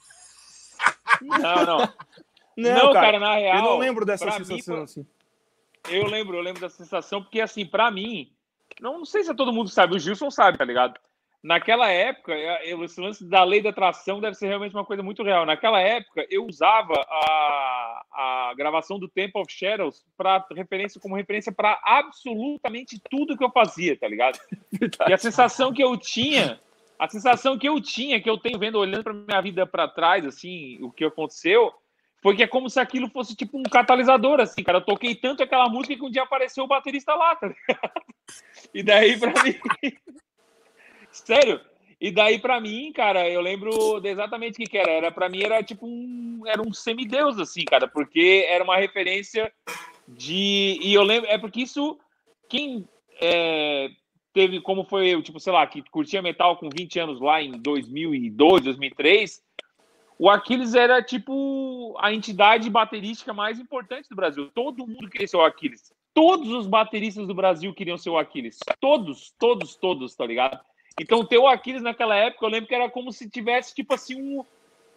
Não, não. Não, Não, cara, cara, na real. eu não lembro dessa mim, sensação pra- assim. Eu lembro, eu lembro da sensação, porque assim, pra mim, não, não sei se todo mundo sabe, o Gilson sabe, tá ligado? Naquela época, é- é- esse lance da lei da atração deve ser realmente uma coisa muito real. Naquela época, eu usava a, a gravação do Temple of Shadows pra referência, como referência para absolutamente tudo que eu fazia, tá ligado? E a sensação que eu tinha, a sensação que eu tinha, que eu tenho vendo, olhando pra minha vida pra trás, assim, o que aconteceu, foi que é como se aquilo fosse tipo um catalisador, assim, cara. Eu toquei tanto aquela música que um dia apareceu o baterista lá, tá ligado? E daí pra mim. Sério? E daí pra mim, cara, eu lembro exatamente o que, que era. Era para mim era tipo um era um semideus assim, cara, porque era uma referência De, e eu lembro, é porque isso, quem é, teve, como foi eu, tipo, sei lá, que curtia metal com 20 anos lá em 2002, 2003, o Aquiles era, tipo, a entidade baterística mais importante do Brasil. Todo mundo queria ser o Aquiles. Todos os bateristas do Brasil queriam ser o Aquiles. Todos, todos, todos, tá ligado? Então, ter o Aquiles naquela época, eu lembro que era como se tivesse, tipo assim, um,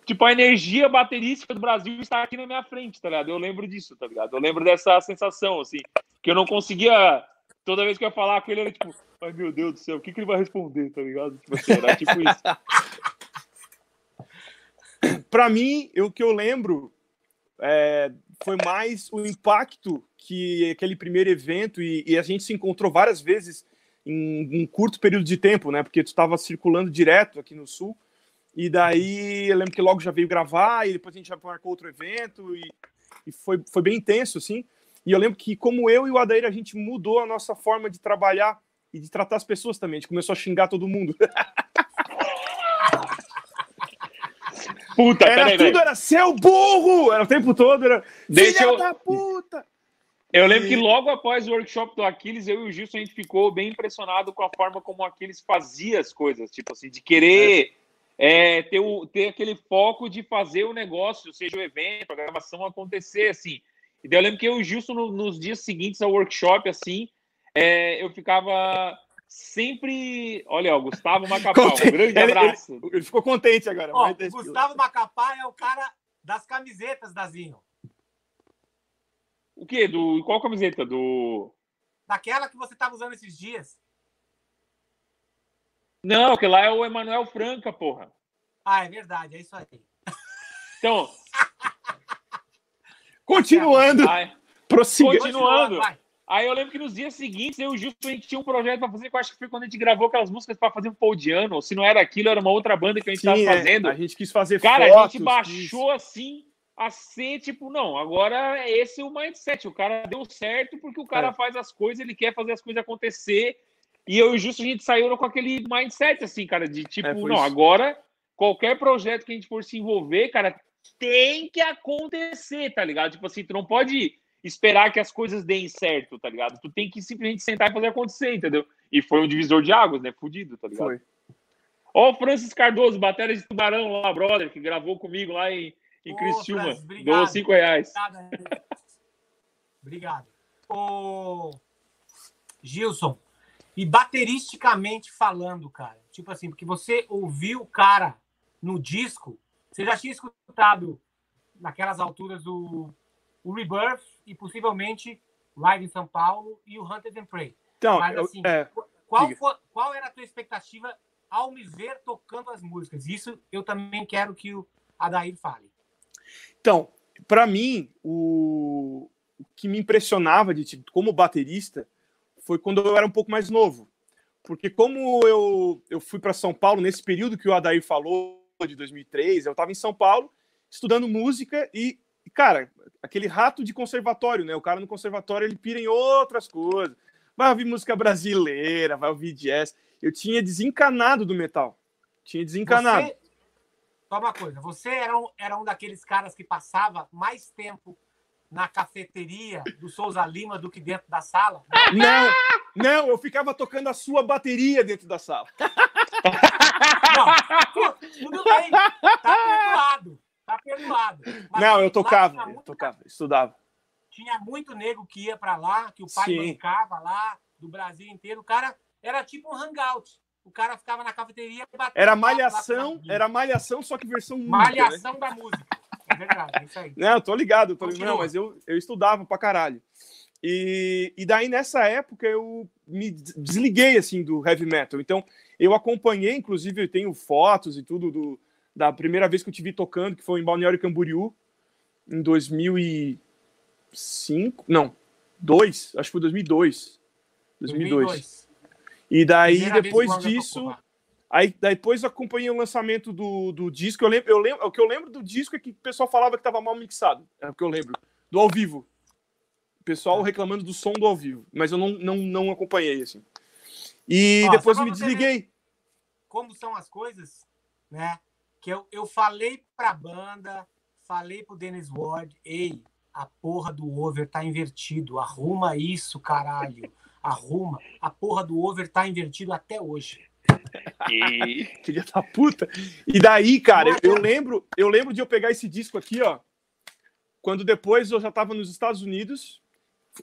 tipo, a energia baterística do Brasil está aqui na minha frente, tá ligado? Eu lembro disso, tá ligado? Eu lembro dessa sensação, assim, que eu não conseguia. Toda vez que eu ia falar com ele, era tipo, ai meu Deus do céu, o que, que ele vai responder, tá ligado? Tipo assim, era tipo isso. Para mim, o que eu lembro é, foi mais o impacto que aquele primeiro evento, e, e a gente se encontrou várias vezes em um curto período de tempo, né? Porque tu estava circulando direto aqui no Sul. E daí eu lembro que logo já veio gravar, e depois a gente já marcou outro evento, e, e foi, foi bem intenso, assim. E eu lembro que, como eu e o Adair, a gente mudou a nossa forma de trabalhar e de tratar as pessoas também. A gente começou a xingar todo mundo. Puta, era peraí, tudo, velho. era seu burro! Era o tempo todo, era Deixa eu- da puta! Eu lembro que logo após o workshop do Aquiles, eu e o Gilson, a gente ficou bem impressionado com a forma como o Aquiles fazia as coisas, tipo assim, de querer é, ter, o, ter aquele foco de fazer o negócio, seja o evento, a gravação acontecer, assim. E daí eu lembro que eu e o Gilson, no- nos dias seguintes ao workshop, assim, é, eu ficava sempre... Olha, o Gustavo Macapá, um grande Ele- abraço. Ele, ele ficou contente agora. Ó, Gustavo Macapá é o cara das camisetas da Zinho. O quê? Do, qual camiseta? Do... Daquela que você estava usando esses dias. Não, que lá é o Emanuel Franca, porra. Ah, é verdade, é isso aí. Então, Continuando, ai, prossiga. Continuando. vai. Aí eu lembro que nos dias seguintes, eu e o Justo, a gente tinha um projeto pra fazer, que eu acho que foi quando a gente gravou aquelas músicas pra fazer um Paul Diano, ou se não era aquilo, era uma outra banda que a gente tava Sim, é, fazendo. a gente quis fazer Cara, fotos, a gente baixou quis- assim a ser, tipo, não, agora é esse o mindset. O cara deu certo porque o cara É. faz as coisas, ele quer fazer as coisas acontecer. E eu e o Justo, a gente saiu com aquele mindset, assim, cara, de tipo, É, não, isso. agora qualquer projeto que a gente for se envolver, cara, tem que acontecer, tá ligado? Tipo assim, tu não pode esperar que as coisas deem certo, tá ligado? Tu tem que simplesmente sentar e fazer acontecer, entendeu? E foi um divisor de águas, né? Fudido, tá ligado? Foi. Ó, o Francis Cardoso, bateria de tubarão lá, brother, que gravou comigo lá em, em Ô, Criciúma. Francis, obrigado. Doou cinco reais. Obrigado. Obrigado. Ô, Gilson, e bateristicamente falando, cara, tipo assim, porque você ouviu o cara no disco, você já tinha escutado naquelas alturas o, o Rebirth e possivelmente Live em São Paulo e o Hunters and Prey. Então, Mas, eu- assim, é, Qual, foi- qual era a tua expectativa ao me ver tocando as músicas? Isso eu também quero que o Adair fale. Então, para mim, o... o que me impressionava de tipo, como baterista foi quando eu era um pouco mais novo. Porque como eu, eu fui para São Paulo nesse período que o Adair falou, de 2003, eu estava em São Paulo estudando música e, e, cara, aquele rato de conservatório, né? O cara no conservatório, ele pira em outras coisas. Vai ouvir música brasileira, vai ouvir jazz. Eu tinha desencanado do metal. Tinha desencanado. Você, só uma coisa, você era um, era um daqueles caras que passava mais tempo na cafeteria do Souza Lima do que dentro da sala? Não, não, eu ficava tocando a sua bateria dentro da sala. Não, tudo bem, tá perdoado, tá perdoado. Mas não, eu tocava, eu tocava, estudava. Tinha muito nego que ia pra lá, que o pai Sim. bancava lá, do Brasil inteiro. O cara era tipo um hangout. O cara ficava na cafeteria e batia Era malhação, era malhação, só que versão música, né? Malhação da música. É verdade, é isso aí. Não, eu tô ligado, eu tô ligado. Não, mas eu, eu estudava pra caralho. E, e daí, nessa época, eu me des- desliguei, assim, do heavy metal. Então, eu acompanhei, inclusive, eu tenho fotos e tudo do, da primeira vez que eu te vi tocando, que foi em Balneário Camboriú, em 2005, não, 2, acho que foi 2002. 2002. E daí, Primeira depois disso. Aí depois acompanhei o lançamento do, do disco. Eu lembro, eu lembro, o que eu lembro do disco é que o pessoal falava que estava mal mixado. É o que eu lembro. Do ao vivo. O pessoal reclamando do som do ao vivo. Mas eu não, não, não acompanhei, assim. E Ó, depois me desliguei. como são as coisas, né? Que eu, eu falei pra banda, falei pro Dennis Ward, ei, a porra do over tá invertido. Arruma isso, caralho. Arruma. A porra do over tá invertido até hoje. E... Filha da puta. E daí, cara, eu, eu lembro, eu lembro de eu pegar esse disco aqui, ó. Quando depois eu já tava nos Estados Unidos,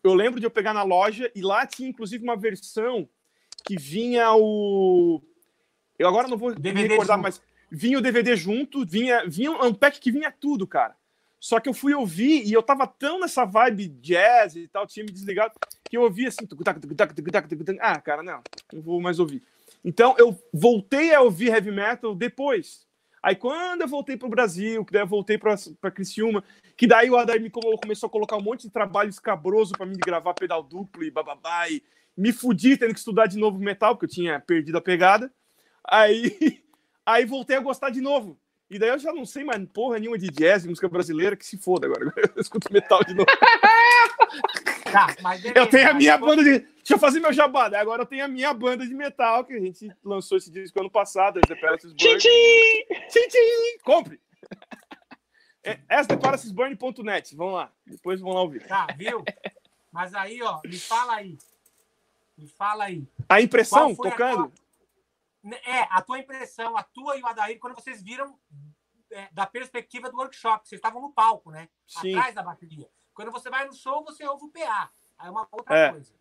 eu lembro de eu pegar na loja e lá tinha inclusive uma versão que vinha o. Eu agora não vou DVD me recordar, junto. mas vinha o DVD junto, vinha, vinha um pack que vinha tudo, cara. Só que eu fui ouvir e eu tava tão nessa vibe jazz e tal, tinha me desligado, que eu ouvi assim. Ah, cara, não, não vou mais ouvir. Então eu voltei a ouvir heavy metal depois. Aí quando eu voltei para o Brasil, que daí eu voltei para Criciúma, que daí o Adair me começou a colocar um monte de trabalho escabroso para mim de gravar pedal duplo e bababá, e me fudi tendo que estudar de novo metal, porque eu tinha perdido a pegada. Aí, aí voltei a gostar de novo. E daí eu já não sei mais porra nenhuma de jazz, música brasileira, que se foda agora. Eu escuto metal de novo. Tá, eu tenho a minha banda de. Deixa eu fazer meu jabá. Né? Agora eu tenho a minha banda de metal, que a gente lançou esse disco ano passado, The Palaces Burn. Tchim, tchim! Compre! É, astheparacesburn.net. Vamos lá. Depois vão lá ouvir. Tá, viu? Mas aí, ó, me fala aí. Me fala aí. A impressão tocando? A. É, a tua impressão, a tua e o Adair, quando vocês viram é, da perspectiva do workshop. Vocês estavam no palco, né? Sim. Atrás da bateria. Quando você vai no show, você ouve o PA. Aí é uma outra é. coisa.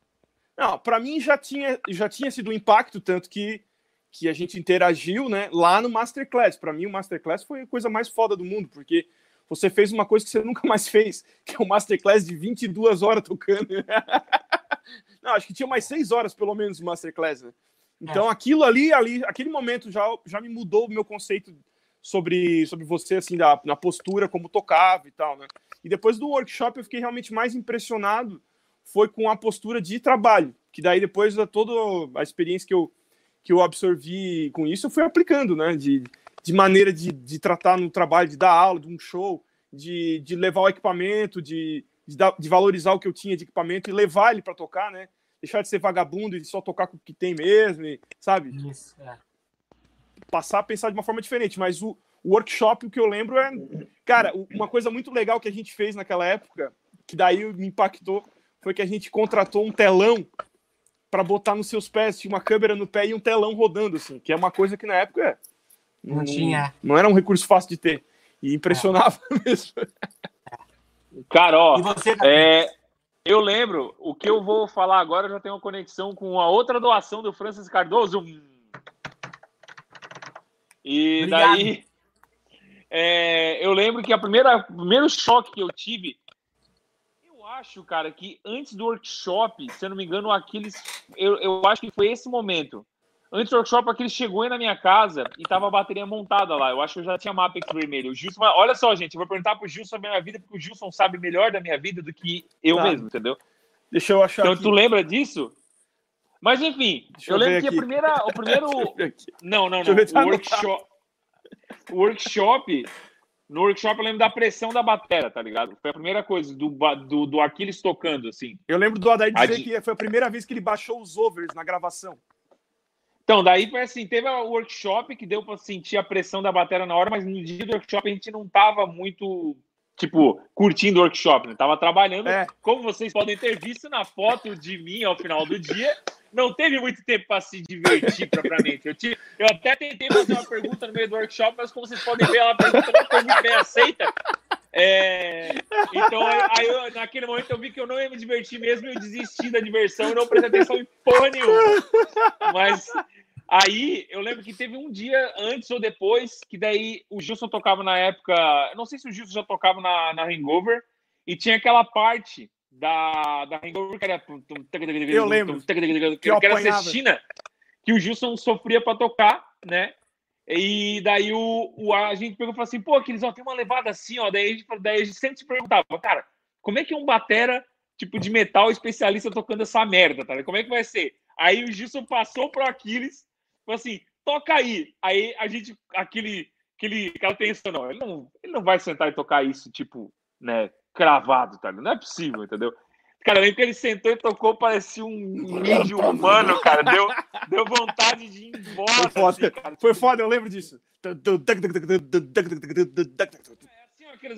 Não, para mim já tinha, já tinha sido um impacto, tanto que, que a gente interagiu né, lá no Masterclass. Para mim, o Masterclass foi a coisa mais foda do mundo, porque você fez uma coisa que você nunca mais fez, que é o Masterclass de 22 horas tocando. Não, acho que tinha mais 6 horas, pelo menos, de Masterclass. Né? Então, é. aquilo ali, ali, aquele momento já, já me mudou o meu conceito sobre, sobre você, assim, da, na postura, como tocava e tal, né? E depois do workshop eu fiquei realmente mais impressionado foi com a postura de trabalho, que daí depois da toda a experiência que eu, que eu absorvi com isso, eu fui aplicando, né? De, de maneira de, de tratar no trabalho, de dar aula, de um show, de, de levar o equipamento, de, de, dar, de valorizar o que eu tinha de equipamento e levar ele para tocar, né? Deixar de ser vagabundo e só tocar com o que tem mesmo, e, sabe? Isso, é passar a pensar de uma forma diferente, mas o, o workshop, o que eu lembro é, cara, uma coisa muito legal que a gente fez naquela época, que daí me impactou, foi que a gente contratou um telão para botar nos seus pés, tinha uma câmera no pé e um telão rodando, assim, que é uma coisa que na época não, não tinha. Não era um recurso fácil de ter. E impressionava é. mesmo. Cara, ó, é, eu lembro, o que eu vou falar agora já tem uma conexão com a outra doação do Francis Cardoso. E Obrigado. daí é, eu lembro que a primeira, o primeiro choque que eu tive, eu acho, cara, que antes do workshop, se eu não me engano, Aquiles, eu, eu acho que foi esse momento. Antes do workshop, Aquiles chegou aí na minha casa e tava a bateria montada lá. Eu acho que eu já tinha Mapex vermelho. O Gilson, olha só, gente, eu vou perguntar pro Gilson a minha vida, porque o Gilson sabe melhor da minha vida do que eu tá. mesmo, entendeu? Deixa eu achar. Então, aqui. tu lembra disso? Mas enfim, Deixa eu, lembro que aqui. a primeira, o primeiro, não, não, não, o workshop, o workshop, no workshop eu lembro da pressão da bateria, tá ligado? Foi a primeira coisa do, do, do Aquiles tocando, assim. Eu lembro do Adair dizer que foi a primeira vez que ele baixou os overs na gravação. Então, daí foi assim, teve o workshop que deu para sentir a pressão da bateria na hora, mas no dia do workshop a gente não tava muito, tipo, curtindo o workshop, né? Tava trabalhando, é. como vocês podem ter visto na foto de mim ao final do dia, não teve muito tempo para se divertir propriamente. Eu, tive, eu até tentei fazer uma pergunta no meio do workshop, mas como vocês podem ver, ela pergunta não foi muito bem aceita. É, então, aí eu, naquele momento eu vi que eu não ia me divertir mesmo, eu desisti da diversão e não prestei atenção em porra nenhuma. Mas aí eu lembro que teve um dia antes ou depois, que daí o Gilson tocava na época. não sei se o Gilson já tocava na, na Hangover, e tinha aquela parte da, da Hangover, que era. Eu lembro. Que, eu era cestina, que o Gilson sofria para tocar, né? E daí o, o, a gente pegou e falou assim: pô, aqueles ó, tem uma levada assim, ó. Daí a, gente, daí a gente sempre se perguntava, cara, como é que um batera tipo de metal especialista tocando essa merda, tá? Como é que vai ser? Aí o Gilson passou pro Aquiles, falou assim: toca aí. Aí a gente, aquele, aquele, aquela tensão, não, ele não, ele não vai sentar e tocar isso, tipo, né, cravado, tá? Não é possível, entendeu? Cara, nem que ele sentou e tocou, parecia um mídio humano, cara. Deu, deu vontade de ir embora. Foi foda, assim, Foi foda eu lembro disso. É assim,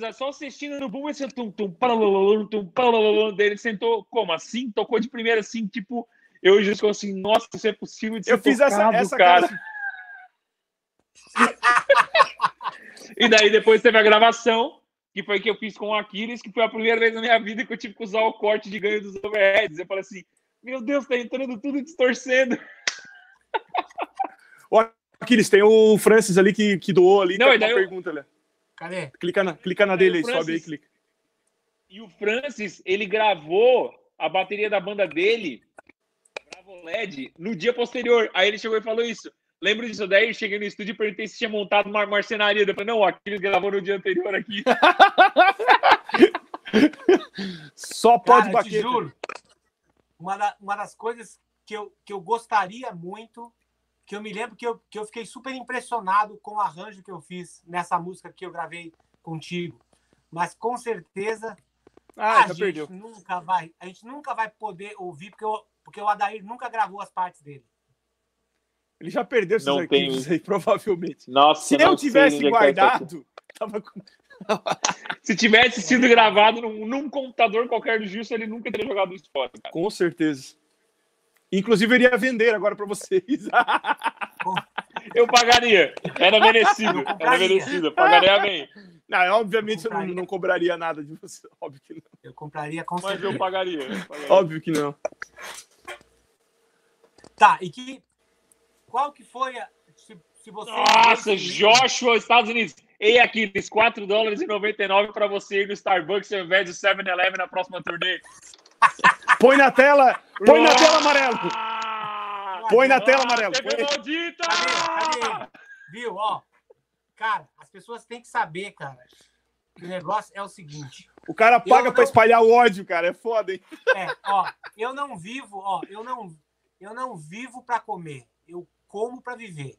ó, é só assistindo no boom, esse tum, tum, palalolum, tum, palalolum, dele sentou, como assim? Tocou de primeira, assim, tipo, eu já ficou assim, nossa, isso é possível de ser Eu fiz essa, essa cara. cara. E daí depois teve a gravação, que foi que eu fiz com o Aquiles, que foi a primeira vez na minha vida que eu tive que usar o corte de ganho dos overheads. Eu falei assim, meu Deus, tá entrando tudo distorcendo. Aquiles, tem o Francis ali que, que doou ali. Não, tá e com uma pergunta ali. Cadê? Clica na, clica na dele aí, o sobe aí, Francis- clica. E o Francis, ele gravou a bateria da banda dele, Bravo LED, no dia posterior. Aí ele chegou e falou isso. Lembro disso daí, eu cheguei no estúdio e perguntei se tinha montado uma marcenaria. Eu falei, não, aquele gravou no dia anterior aqui. Só pode Cara, juro, uma, da- uma das coisas que eu, que eu gostaria muito, que eu me lembro que eu, que eu fiquei super impressionado com o arranjo que eu fiz nessa música que eu gravei contigo. Mas com certeza Ah, a já gente perdeu. nunca vai, a gente nunca vai poder ouvir porque, eu, porque o Adair nunca gravou as partes dele. Ele já perdeu esses Não arquivos tem- aí, provavelmente. Nossa, Se eu não tivesse é tá guardado, tava com... Se tivesse sido gravado num, num computador qualquer do Gilson, ele nunca teria jogado isso fora, cara. com certeza. Inclusive, eu iria vender agora pra vocês. Eu pagaria. Era merecido. Eu Era merecido. Eu pagaria bem. não, obviamente eu não, Compraria. não cobraria nada de você. Óbvio que não. Eu compraria com Mas certeza. eu pagaria. eu pagaria. Óbvio que não. Tá, e que qual que foi a se, se você Nossa, Joshua, Estados Unidos. Ei, Aquiles, 4 dólares e 99 para você ir no Starbucks ao invés do 7-Eleven na próxima turnê. Põe na tela! Põe na tela, amarelo! Põe na tela, amarelo! TV maldita! Cadê? Cadê ele? Viu? Ó, cara, as pessoas têm que saber, cara, que o negócio é o seguinte. O cara paga não- espalhar o ódio, cara. É foda, hein? É, ó, eu não vivo, ó, eu não, eu não vivo para comer, eu como para viver.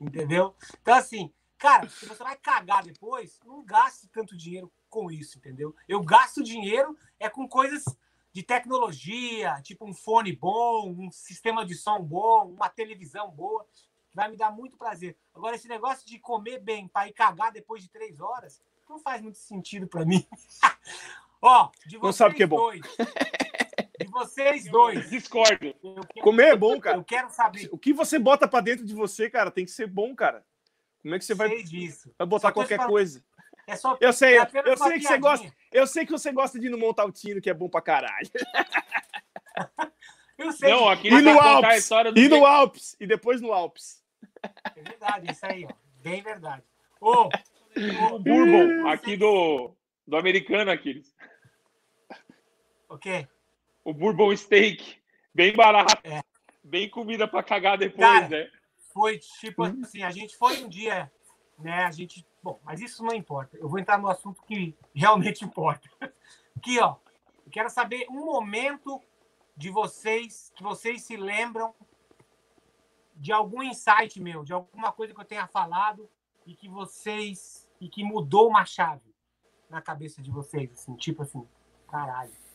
Entendeu? Então assim, cara, se você vai cagar depois, não gaste tanto dinheiro com isso, entendeu? Eu gasto dinheiro é com coisas de tecnologia, tipo um fone bom, um sistema de som bom, uma televisão boa, que vai me dar muito prazer. Agora esse negócio de comer bem para ir cagar depois de três horas, não faz muito sentido para mim. Ó, de vocês Não sabe o que é bom. dois. De vocês dois. Discordo. Quero, Comer é bom, cara. eu quero saber. O que você bota pra dentro de você, cara, tem que ser bom, cara. Como é que você vai, Sei disso. vai botar qualquer falando- coisa? É só Eu sei, é eu, sei que você gosta. piadinha. Eu sei que você gosta de ir no Montaltino, que é bom pra caralho. Eu sei. Não, aqui E no Alpes. história do E no Alpes. E depois no Alpes. É verdade, isso aí, ó. Bem verdade. Ô, ô, Bourbon, aqui do, do americano, Aquiles. o quê? O Bourbon Steak. Bem barato. É. Bem comida pra cagar depois, Cara, né? Foi tipo Hum. assim, a gente foi um dia, né? A gente. Bom, mas isso não importa. Eu vou entrar no assunto que realmente importa. Aqui, ó. Eu quero saber um momento de vocês que vocês se lembram de algum insight meu, de alguma coisa que eu tenha falado e que vocês e que mudou uma chave na cabeça de vocês, assim, tipo assim, caralho.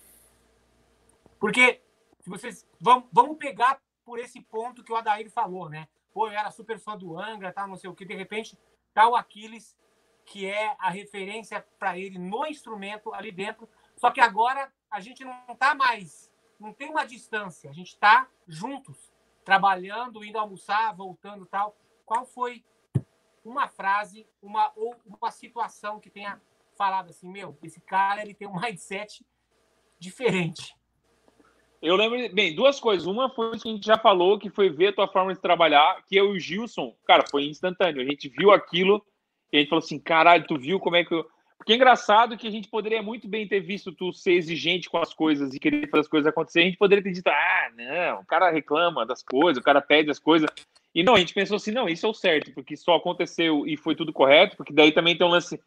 Porque se vocês vamos, vamos pegar por esse ponto que o Adair falou, né? Pô, eu era super fã do Angra, tá, não sei o que, de repente tá o Aquiles, que é a referência para ele no instrumento ali dentro. Só que agora a gente não tá mais, não tem uma distância, a gente tá juntos, trabalhando, indo almoçar, voltando, tal. Qual foi uma frase, uma ou uma situação que tenha falado assim, meu, esse cara ele tem um mindset diferente. Eu lembro, bem, duas coisas. Uma foi que a gente já falou, que foi ver a tua forma de trabalhar, que eu e o Gilson, cara, foi instantâneo. A gente viu aquilo e a gente falou assim, caralho, tu viu como é que eu... Porque é engraçado que a gente poderia muito bem ter visto tu ser exigente com as coisas e querer fazer as coisas acontecer. A gente poderia ter dito, ah, não, o cara reclama das coisas, o cara pede as coisas. E não, a gente pensou assim, não, isso é o certo, porque só aconteceu e foi tudo correto, porque daí também tem um lance,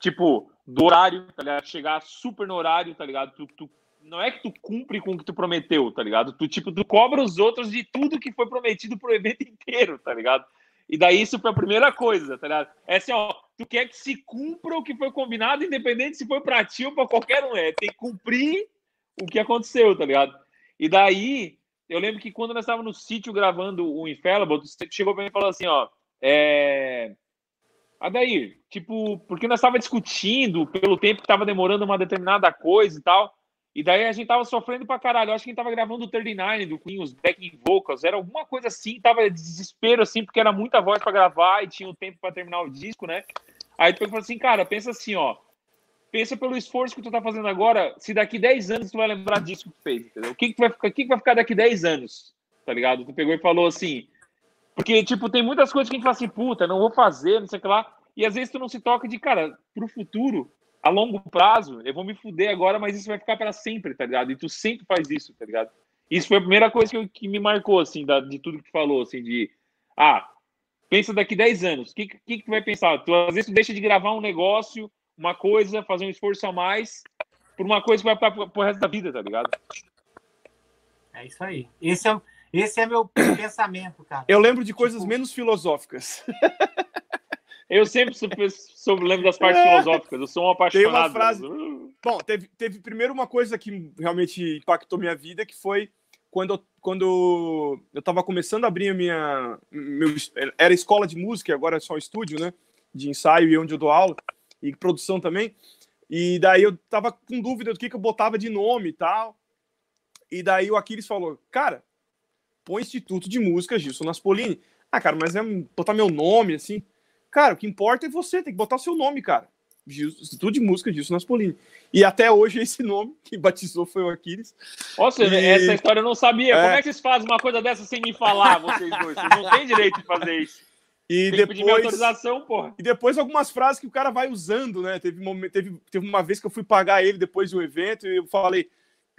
tipo, do horário, tá ligado? Chegar super no horário, tá ligado? Tu, tu não é que tu cumpre com o que tu prometeu, tá ligado? Tu, tipo, tu cobra os outros de tudo que foi prometido pro evento inteiro, tá ligado? E daí isso foi a primeira coisa, tá ligado? É assim, ó, tu quer que se cumpra o que foi combinado, independente se foi pra ti ou pra qualquer um, é, tem que cumprir o que aconteceu, tá ligado? E daí, eu lembro que quando nós estávamos no sítio gravando o Infallible, tu chegou pra mim e falou assim, ó, é... Adair, tipo, porque nós estava discutindo pelo tempo que estava demorando uma determinada coisa e tal. E daí a gente tava sofrendo pra caralho. Eu acho que a gente tava gravando o 39 do Queen, os backing vocals, era alguma coisa assim, tava desespero assim, porque era muita voz para gravar e tinha o um tempo para terminar o disco, né? Aí eu falei assim, cara, pensa assim, ó. Pensa pelo esforço que tu tá fazendo agora, se daqui 10 anos tu vai lembrar disso que tu fez, entendeu? O que, que, vai, ficar, o que, que vai ficar daqui 10 anos? Tá ligado? Tu pegou e falou assim. Porque, tipo, tem muitas coisas que a gente fala assim, puta, não vou fazer, não sei o que lá. E às vezes tu não se toca de, cara, pro futuro, a longo prazo, eu vou me fuder agora, mas isso vai ficar para sempre, tá ligado? E tu sempre faz isso, tá ligado? Isso foi a primeira coisa que, eu, que me marcou, assim, da, de tudo que tu falou, assim, de, ah, pensa daqui 10 anos, o que, que, que tu vai pensar? Tu, às vezes tu deixa de gravar um negócio, uma coisa, fazer um esforço a mais, por uma coisa que vai para o resto da vida, tá ligado? É isso aí. Esse é, esse é meu pensamento, cara. Eu lembro de coisas tipo... menos filosóficas. Eu sempre soube, lembro das partes filosóficas, eu sou um apaixonado. Tem uma frase. Bom, teve, teve primeiro uma coisa que realmente impactou minha vida, que foi quando eu, quando eu estava começando a abrir a minha. Meu, era escola de música, agora é só estúdio, né? De ensaio e onde eu dou aula, e produção também. E daí eu tava com dúvida do que, que eu botava de nome e tal. E daí o Aquiles falou: Cara, põe Instituto de Música Gilson Naspolini. Ah, cara, mas é botar meu nome assim. Cara, o que importa é você, tem que botar o seu nome, cara. Instituto de Música Gilson Naspolini. E até hoje esse nome que batizou foi o Aquiles. Nossa, e... essa história eu não sabia. É... Como é que vocês fazem uma coisa dessa sem me falar, vocês dois? Vocês não têm direito de fazer isso. E Tem depois, autorização, porra. E depois algumas frases que o cara vai usando, né? Teve, um, teve, teve uma vez que eu fui pagar ele depois do evento e eu falei,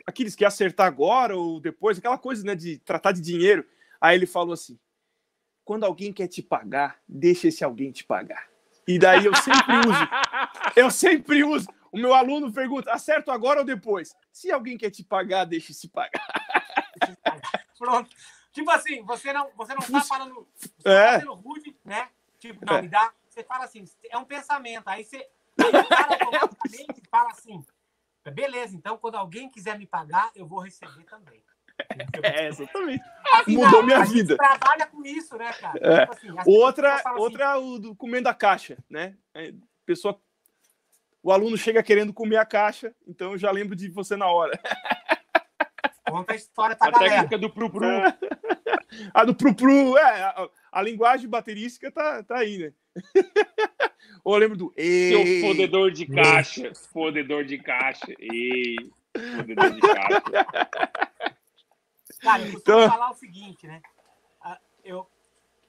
Aquiles, quer acertar agora ou depois? Aquela coisa, né, de tratar de dinheiro. Aí ele falou assim, quando alguém quer te pagar, deixa esse alguém te pagar. E daí eu sempre uso. Eu sempre uso. O meu aluno pergunta: acerto agora ou depois? Se alguém quer te pagar, deixe se pagar. Pronto. Tipo assim, você não, você não tá falando, você é. tá rude, né? Tipo, não, é. me dá. Você fala assim, é um pensamento. Aí você. Aí o cara automaticamente fala assim: beleza, então quando alguém quiser me pagar, eu vou receber também. É, exatamente. Assim, Mudou minha vida. trabalha com isso, né, cara? É. Tipo assim, outra, assim, outra é o do comendo a caixa, né? É, pessoa, o aluno chega querendo comer a caixa, então eu já lembro de você na hora. Conta a história pra a galera. técnica do pru-pru. É. A do pru-pru, é. A, a, linguagem baterística tá, tá aí, né? Ou eu lembro do... Ei, Seu fodedor de caixa. Fodedor de caixa. Ei, fodedor de caixa. Cara, eu então... falar o seguinte, né? Ah, eu,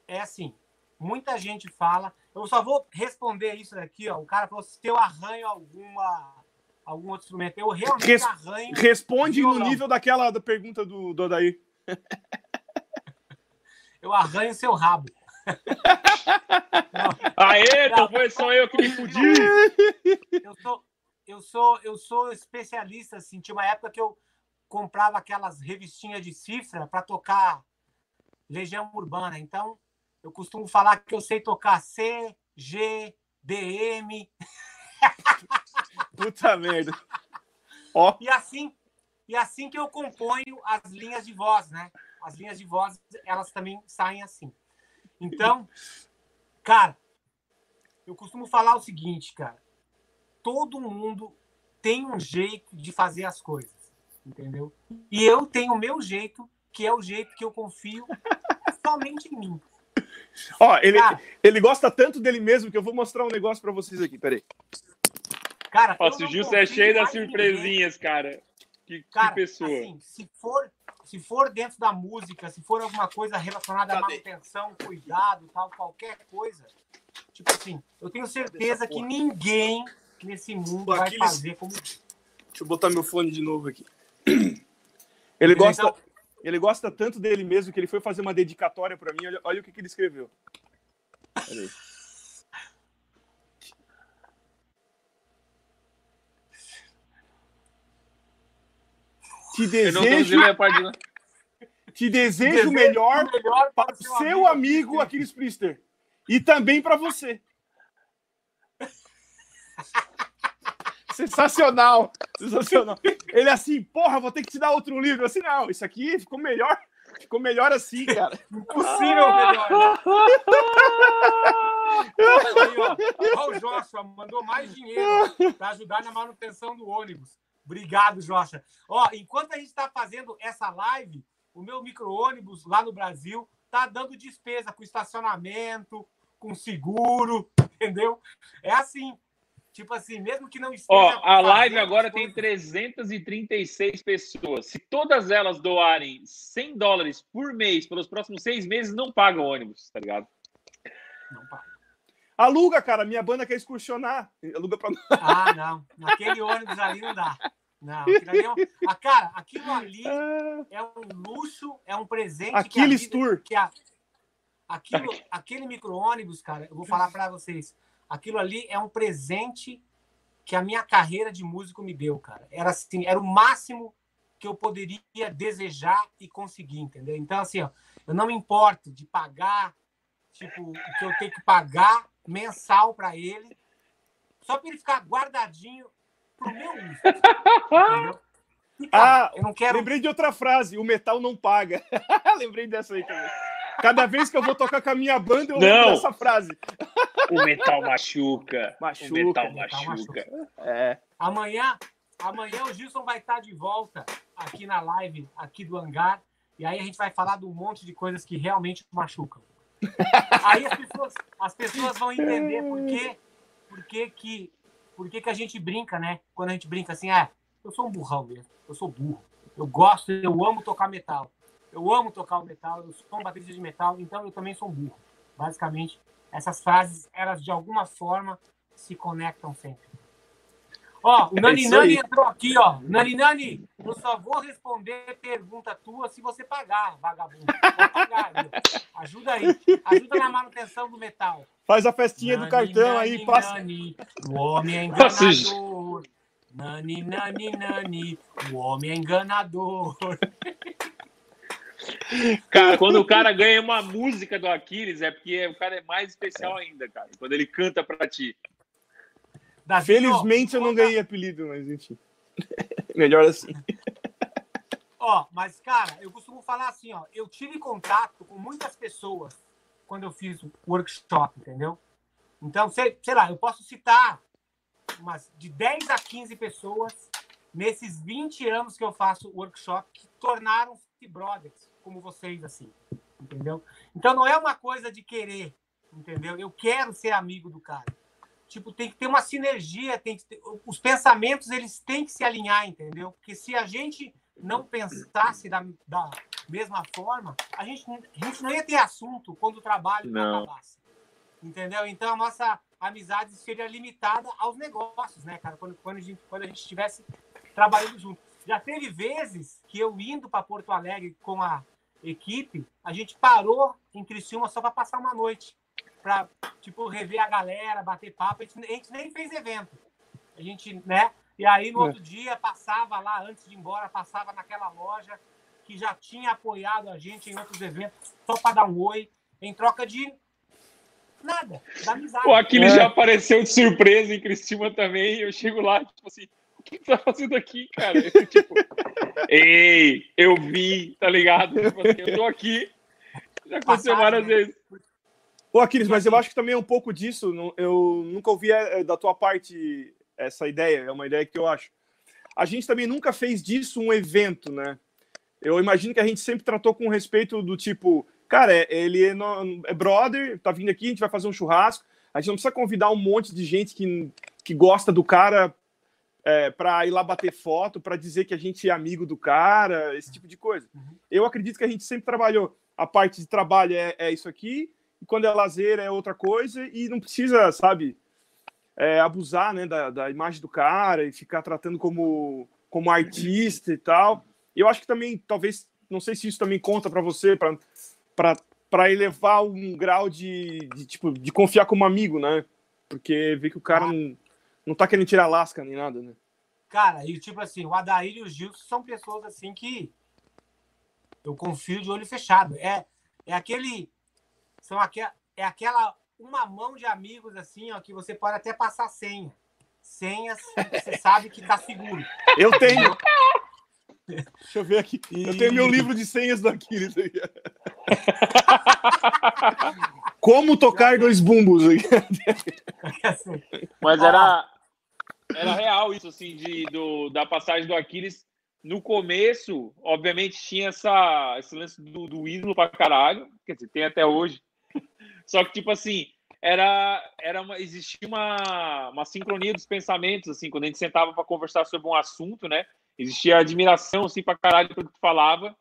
é assim, muita gente fala. Eu só vou responder isso daqui, ó. O cara falou se eu arranho alguma algum outro instrumento. Eu realmente Res arranho. Responde no nível daquela da pergunta do, do Odair. eu arranho seu rabo. Aê, então foi só eu que me fudi. Eu sou, eu sou, eu sou especialista, assim. Tinha uma época que eu comprava aquelas revistinhas de cifra para tocar Legião Urbana. Então, eu costumo falar que eu sei tocar C, G, DM. Puta merda. Ó. E assim, e assim que eu componho as linhas de voz, né? As linhas de voz, elas também saem assim. Então, cara, eu costumo falar o seguinte, cara. Todo mundo tem um jeito de fazer as coisas entendeu? E eu tenho o meu jeito, que é o jeito que eu confio somente em mim. Ó, ele, cara, ele gosta tanto dele mesmo que eu vou mostrar um negócio para vocês aqui, peraí. Cara, Nossa, o Gilson é cheio das surpresinhas, ninguém. cara. Que, cara, que pessoa. Assim, se for, se for dentro da música, se for alguma coisa relacionada Cadê? à manutenção, cuidado, tal, qualquer coisa, tipo assim, eu tenho certeza que ninguém nesse mundo Pô, vai fazer como. Deixa eu botar meu fone de novo aqui. Ele gosta, ele gosta tanto dele mesmo que ele foi fazer uma dedicatória para mim. Olha, olha, o que, que ele escreveu. Te desejo, te desejo melhor, melhor para o seu amigo, amigo Aquiles Priester. E também para você. Sensacional. Sensacional. Ele é assim, porra, vou ter que te dar outro livro. Assim, não, isso aqui ficou melhor. Ficou melhor assim, cara. Impossível melhor. Né? Aí, ó, ó, o Joshua mandou mais dinheiro para ajudar na manutenção do ônibus. Obrigado, Joshua. Ó, enquanto a gente está fazendo essa live, o meu micro-ônibus lá no Brasil tá dando despesa com estacionamento, com seguro, entendeu? É assim. Tipo assim, mesmo que não esteja. Ó, a live agora as tem coisas- 336 pessoas. Se todas elas doarem 100 dólares por mês pelos próximos seis meses, não pagam ônibus, tá ligado? Não, pá. Aluga, cara. Minha banda quer excursionar. Aluga pra nós. Ah, não. Naquele ônibus ali não dá. Não, aquilo ali é um... ah, cara, aquilo ali é um luxo, é um presente. que a Aquiles vida- Tour. que a- aquilo, aquele micro-ônibus, cara, eu vou falar para vocês. Aquilo ali é um presente que a minha carreira de músico me deu, cara. Era assim, era o máximo que eu poderia desejar e conseguir, entendeu? Então, assim, ó, eu não me importo de pagar, tipo, o que eu tenho que pagar mensal para ele, só para ele ficar guardadinho pro meu uso. Entendeu? E, cara, Ah, eu não quero. Lembrei de outra frase. O metal não paga. Lembrei dessa aí também. Cada vez que eu vou tocar com a minha banda, eu lembro Não. dessa frase. O metal machuca. Machuca, o metal o metal machuca. É. Amanhã, amanhã o Gilson vai estar de volta aqui na live, aqui do hangar. E aí a gente vai falar de um monte de coisas que realmente machucam. Aí as pessoas, as pessoas vão entender por quê, por quê que, por que, que a gente brinca, né? Quando a gente brinca assim, ah, eu sou um burrão mesmo, eu sou burro. Eu gosto, eu amo tocar metal. Eu amo tocar o metal, eu sou um baterista de metal, então eu também sou um burro. Basicamente, essas frases, elas de alguma forma se conectam sempre. Ó, o É Nani Nani entrou aqui, ó. Nani Nani, eu só vou responder pergunta tua se você pagar, vagabundo. Vou pagar, viu? Ajuda aí. Ajuda na manutenção do metal. Faz a festinha do Nani, cartão nani, aí, passa. nani, o homem é enganador. Nani, nani, nani, o homem é enganador. Cara, quando o cara ganha uma música do Aquiles, é porque o cara é mais especial ainda, cara. Quando ele canta pra ti. Davi, Felizmente ó, eu não ganhei apelido, mas enfim. Melhor assim. Ó, mas, cara, eu costumo falar assim, ó. Eu tive contato com muitas pessoas quando eu fiz o workshop, entendeu? Então, sei, sei lá, eu posso citar umas de 10 a 15 pessoas nesses 20 anos que eu faço workshop que tornaram-se brothers, como vocês, assim. Entendeu? Então, não é uma coisa de querer, entendeu? Eu quero ser amigo do cara. Tipo, tem que ter uma sinergia, tem que ter- os pensamentos eles têm que se alinhar, entendeu? Porque se a gente não pensasse da, da mesma forma, a gente, não- a gente não ia ter assunto quando o trabalho Não. acabasse. Entendeu? Então a nossa amizade seria limitada aos negócios, né, cara? Quando, quando, a, gente, quando a gente estivesse trabalhando junto. Já teve vezes que eu indo para Porto Alegre com a equipe, a gente parou em Criciúma só para passar uma noite. Para, tipo, rever a galera, bater papo. A gente, a gente nem fez evento. A gente, né? E aí, no É. outro dia, passava lá, antes de ir embora, passava naquela loja que já tinha apoiado a gente em outros eventos, só para dar um oi, em troca de nada, da amizade. O Aquiles É. já apareceu de surpresa em Cristina também. Eu chego lá, tipo assim, o que você tá fazendo aqui, cara? Eu, tipo, ei, eu vi, tá ligado? Tipo assim, eu tô aqui. Já aconteceu várias né? vezes. Ô, Aquiles, mas eu acho que também é um pouco disso. Eu nunca ouvi é, da tua parte essa ideia. É uma ideia que eu acho. A gente também nunca fez disso um evento, né? Eu imagino que a gente sempre tratou com respeito do tipo, cara, é- ele é, no- é brother, tá vindo aqui, a gente vai fazer um churrasco. A gente não precisa convidar um monte de gente que, que gosta do cara é, para ir lá bater foto, para dizer que a gente é amigo do cara, esse tipo de coisa. Uhum. Eu acredito que a gente sempre trabalhou. A parte de trabalho é, é isso aqui, e quando é lazer é outra coisa, e não precisa, sabe, é, abusar né, da, da imagem do cara e ficar tratando como, como artista e tal. Eu acho que também, talvez, não sei se isso também conta para você, para elevar um grau de, de, tipo, de confiar como amigo, né? Porque vê que o cara Ah. não, não tá querendo tirar lasca nem nada, né? Cara, e tipo assim, o Adair e o Gilson são pessoas assim que eu confio de olho fechado. É, é aquele. São aquel, é aquela uma mão de amigos assim, ó, que você pode até passar senha. Senhas, você sabe que tá seguro. Eu tenho. Deixa eu ver aqui. Eu E- tenho meu livro de senhas aí. Como tocar dois bumbos. Mas era, era real isso, assim, de, do, da passagem do Aquiles. No começo, obviamente, tinha essa, esse lance do, do ídolo pra caralho. Quer dizer, tem até hoje. Só que, tipo assim, era, era uma, existia uma, uma sincronia dos pensamentos, assim, quando a gente sentava para conversar sobre um assunto, né? Existia admiração, assim, pra caralho pelo que tu falava.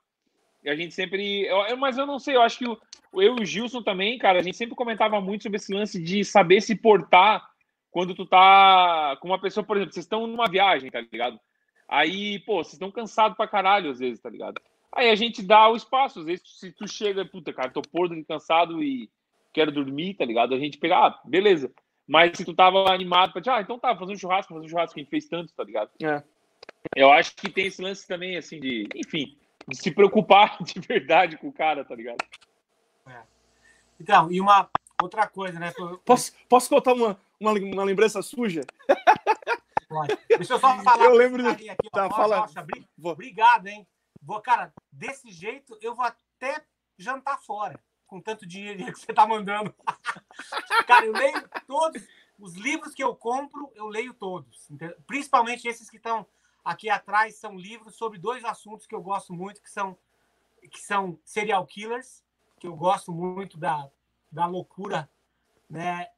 E a gente sempre. Eu, mas eu não sei, eu acho que o, eu e o Gilson também, cara, a gente sempre comentava muito sobre esse lance de saber se portar quando tu tá com uma pessoa, por exemplo, vocês estão numa viagem, tá ligado? Aí, pô, vocês estão cansados pra caralho às vezes, tá ligado? Aí a gente dá o espaço, às vezes se tu chega, puta, cara, tô pordo de cansado e quero dormir, tá ligado? A gente pega, ah, beleza. Mas se tu tava animado pra, ah, então tá, fazer um churrasco, fazer um churrasco, a gente fez tanto, tá ligado? É. Eu acho que tem esse lance também, assim, de, enfim, de se preocupar de verdade com o cara, tá ligado? É. Então, e uma outra coisa, né? Posso, posso contar uma, uma, uma lembrança suja? Deixa eu só falar. Eu lembro do... aqui, ó, tá, fala... Rocha, obrigado, hein? Vou, cara, desse jeito eu vou até jantar fora, com tanto dinheiro que você tá mandando. cara, eu leio todos os livros que eu compro, eu leio todos. Principalmente esses que estão aqui atrás são livros sobre dois assuntos que eu gosto muito, que são que são serial killers, que eu gosto muito da, da loucura, né?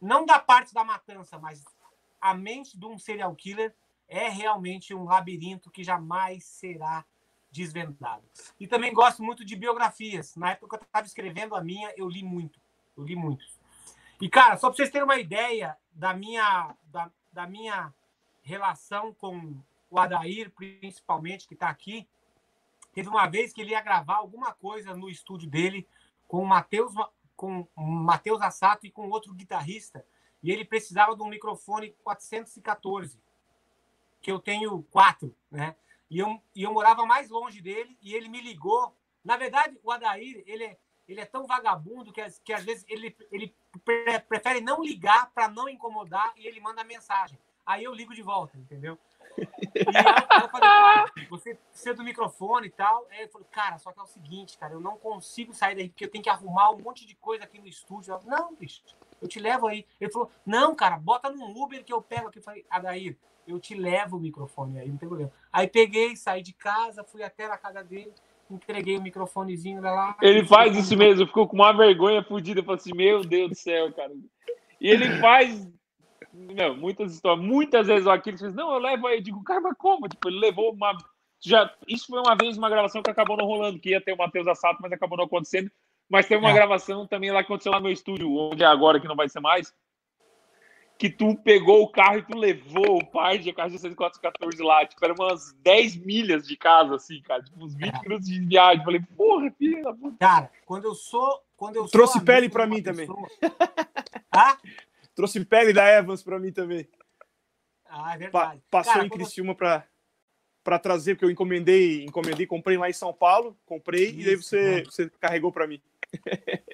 Não da parte da matança, mas a mente de um serial killer é realmente um labirinto que jamais será desvendado. E também gosto muito de biografias. Na época que eu estava escrevendo a minha, eu li muito. Eu li muitos. E, cara, só para vocês terem uma ideia da minha, da, da minha relação com o Adair, principalmente, que está aqui, teve uma vez que ele ia gravar alguma coisa no estúdio dele com o Matheus com Matheus Assato e com outro guitarrista e ele precisava de um microfone 414, que eu tenho quatro, né? E eu, e eu morava mais longe dele e ele me ligou. Na verdade, o Adair, ele é, ele é tão vagabundo que, que às vezes ele, ele prefere não ligar para não incomodar e ele manda mensagem. Aí eu ligo de volta, entendeu? E eu falei, precisa do microfone e tal. Aí ele falou, cara, só que é o seguinte, cara, eu não consigo sair daí porque eu tenho que arrumar um monte de coisa aqui no estúdio. Eu, não, bicho, eu te levo aí. Ele falou, não, cara, bota num Uber que eu pego aqui. Eu falei, Adair, eu te levo o microfone aí, não tem problema. Aí peguei, saí de casa, fui até na casa dele, entreguei o microfonezinho lá. Ele faz isso mesmo, ficou com uma vergonha fodida. Falei assim, meu Deus do céu, cara. E ele faz não, muitas histórias, muitas vezes o Aquiles fez, não, eu levo aí, eu digo, cara, mas como? Tipo, ele levou uma. Já, isso foi uma vez uma gravação que acabou não rolando, que ia ter o Matheus Assato, mas acabou não acontecendo. Mas teve uma é. gravação também lá que aconteceu lá no meu estúdio, onde é agora que não vai ser mais. Que tu pegou o carro e tu levou o par de carro de 6414 lá. Tipo, era umas 10 milhas de casa, assim, cara. Tipo, uns 20 é. minutos de viagem. Falei, porra, filha da puta. Cara, quando eu sou. Quando eu Trouxe pele pra mim pessoa... também. ah? Trouxe pele da Evans para mim também. Ah, é verdade. Pa passou Cara, em Criciúma para para trazer, porque eu encomendei, encomendei, comprei lá em São Paulo, comprei Isso, e daí você, você carregou para mim.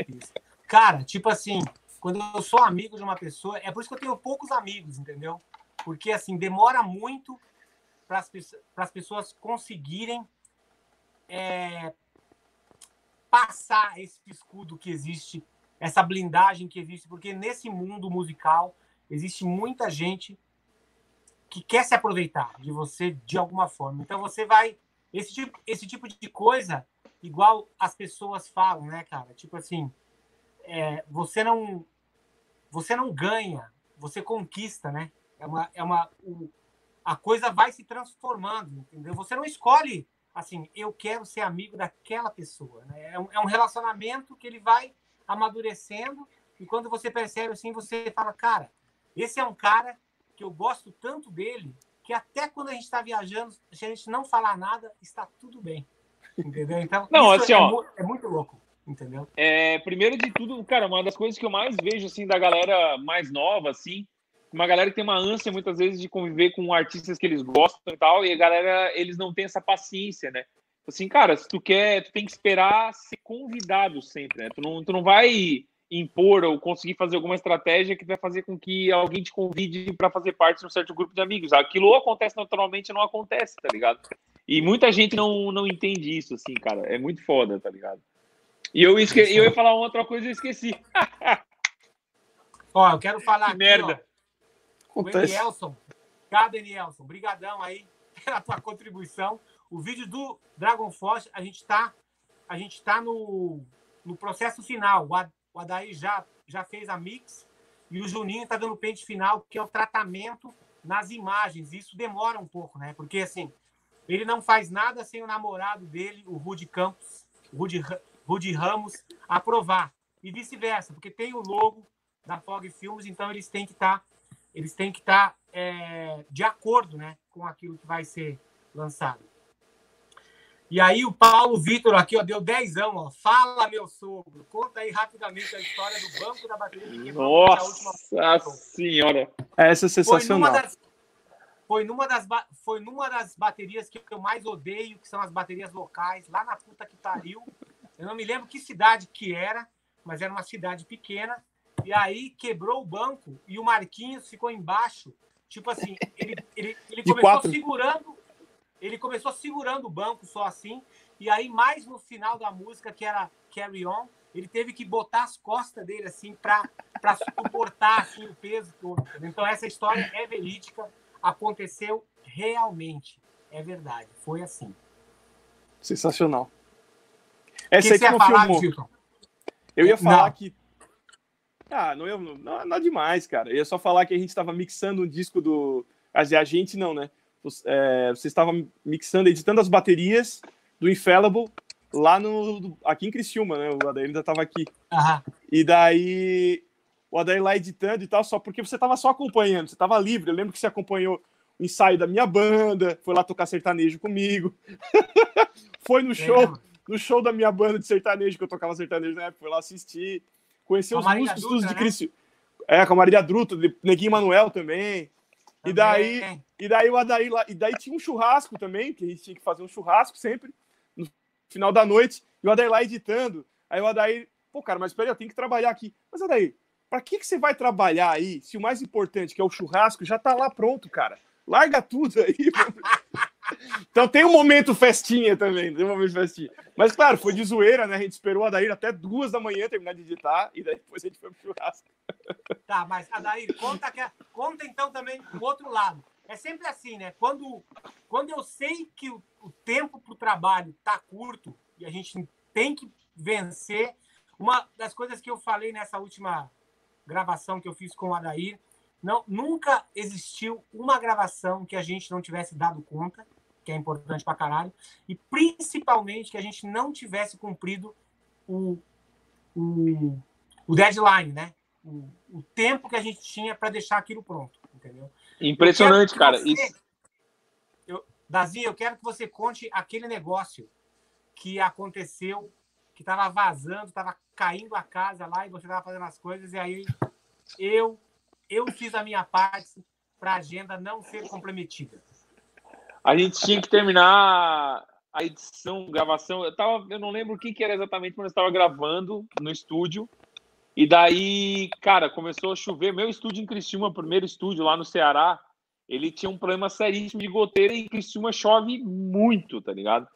Isso. Cara, tipo assim, quando eu sou amigo de uma pessoa, é por isso que eu tenho poucos amigos, entendeu? Porque assim, demora muito para as pessoas conseguirem é, passar esse escudo que existe essa blindagem que existe, porque nesse mundo musical existe muita gente que quer se aproveitar de você de alguma forma. Então você vai esse tipo esse tipo de coisa igual as pessoas falam, né, cara? Tipo assim, é, você não você não ganha, você conquista, né? É uma é uma o, a coisa vai se transformando, entendeu? Você não escolhe assim, eu quero ser amigo daquela pessoa, né? É um, é um relacionamento que ele vai amadurecendo, e quando você percebe assim, você fala, cara, esse é um cara que eu gosto tanto dele, que até quando a gente está viajando, se a gente não falar nada, está tudo bem. Entendeu? Então, não, assim, é, ó, é muito louco. Entendeu? É, primeiro de tudo, cara, uma das coisas que eu mais vejo assim da galera mais nova, assim, uma galera que tem uma ânsia muitas vezes de conviver com artistas que eles gostam e tal, e a galera, eles não têm essa paciência, né? assim, cara, se tu quer, tu tem que esperar ser convidado sempre, né? Tu não, tu não vai impor ou conseguir fazer alguma estratégia que vai fazer com que alguém te convide para fazer parte de um certo grupo de amigos. Aquilo ou acontece naturalmente ou não acontece, tá ligado? E muita gente não, não entende isso, assim, cara. É muito foda, tá ligado? E eu, esque... eu ia falar uma outra coisa e eu esqueci. Ó, eu quero falar Que aqui, merda. ó, o. Enielson. Obrigado, Enielson. Brigadão aí pela tua contribuição. O vídeo do Dragon Force, a gente está a gente tá no, no processo final. O o Adair já, já fez a mix e o Juninho está dando o pente final, que é o tratamento nas imagens. Isso demora um pouco, né? Porque, assim, ele não faz nada sem o namorado dele, o Rudy Campos, Rudy, Rudy Ramos, aprovar. E vice-versa, porque tem o logo da Fog Filmes, então eles têm que estar eles têm que estar é, de acordo né, com aquilo que vai ser lançado. E aí o Paulo Vitor aqui ó, deu dezão, ó. Fala, meu sogro. Conta aí rapidamente a história do banco da bateria que quebrou na última Nossa senhora. Essa é foi sensacional. numa, das, foi, numa das, foi numa das baterias que eu mais odeio, que são as baterias locais, lá na puta que pariu. Eu não me lembro que cidade que era, mas era uma cidade pequena. E aí quebrou o banco e o Marquinhos ficou embaixo. Tipo assim, ele, ele, ele começou quatro. segurando. Ele começou segurando o banco só assim. E aí, mais no final da música, que era Carry On, ele teve que botar as costas dele assim para suportar assim, o peso todo. Então, essa história é verídica, aconteceu realmente. É verdade, foi assim. Sensacional. Essa que aí que ia falar, confirmou. Gilton? Eu ia falar Não. que. Ah, não, ia- não, não, nada demais, cara. Eu ia só falar que a gente estava mixando um disco do. Dizer, a gente não, né? É, você estava mixando, editando as baterias do Infallible lá no. aqui em Criciúma, né? O Adair ainda estava aqui. Aham. E daí. O Adair lá editando e tal, só porque você estava só acompanhando, você estava livre. Eu lembro que você acompanhou o ensaio da minha banda, foi lá tocar sertanejo comigo. foi no show no show da minha banda de sertanejo, que eu tocava sertanejo na época, fui lá assistir, a os músicos Dutra, de né? Cristo. É, com a Marília Druta, Neguinho Manuel também. E daí, Também. e daí o Adair lá, e daí tinha um churrasco também, que a gente tinha que fazer um churrasco sempre, no final da noite, e o Adair lá editando. Aí o Adair, pô, cara, mas peraí, eu tenho que trabalhar aqui. Mas Adair, pra que, que você vai trabalhar aí, se o mais importante, que é o churrasco, já tá lá pronto, cara? Larga tudo aí. Então tem um momento festinha também, tem um momento festinha. Mas claro, foi de zoeira, né? A gente esperou o Adair até duas da manhã terminar de editar, e daí depois a gente foi pro churrasco. Tá, mas Adair, conta, que, conta então também o outro lado. É sempre assim, né? Quando, quando eu sei que o, o tempo para o trabalho tá curto e a gente tem que vencer, uma das coisas que eu falei nessa última gravação que eu fiz com o Adair, não, nunca existiu uma gravação que a gente não tivesse dado conta, que é importante pra caralho, e principalmente que a gente não tivesse cumprido o, o, o deadline, né? o, o tempo que a gente tinha para deixar aquilo pronto, entendeu? Impressionante, cara. você- Isso. Eu, Dazinho, eu quero que você conte aquele negócio que aconteceu, que estava vazando, estava caindo a casa lá e você estava fazendo as coisas, e aí eu, eu fiz a minha parte para a agenda não ser comprometida. A gente tinha que terminar a edição, gravação. Eu, tava, eu não lembro o que, que era exatamente, mas eu estava gravando no estúdio. E daí, cara, começou a chover. Meu estúdio em Criciúma, primeiro estúdio lá no Ceará, ele tinha um problema seríssimo de goteira e em Criciúma chove muito, tá ligado?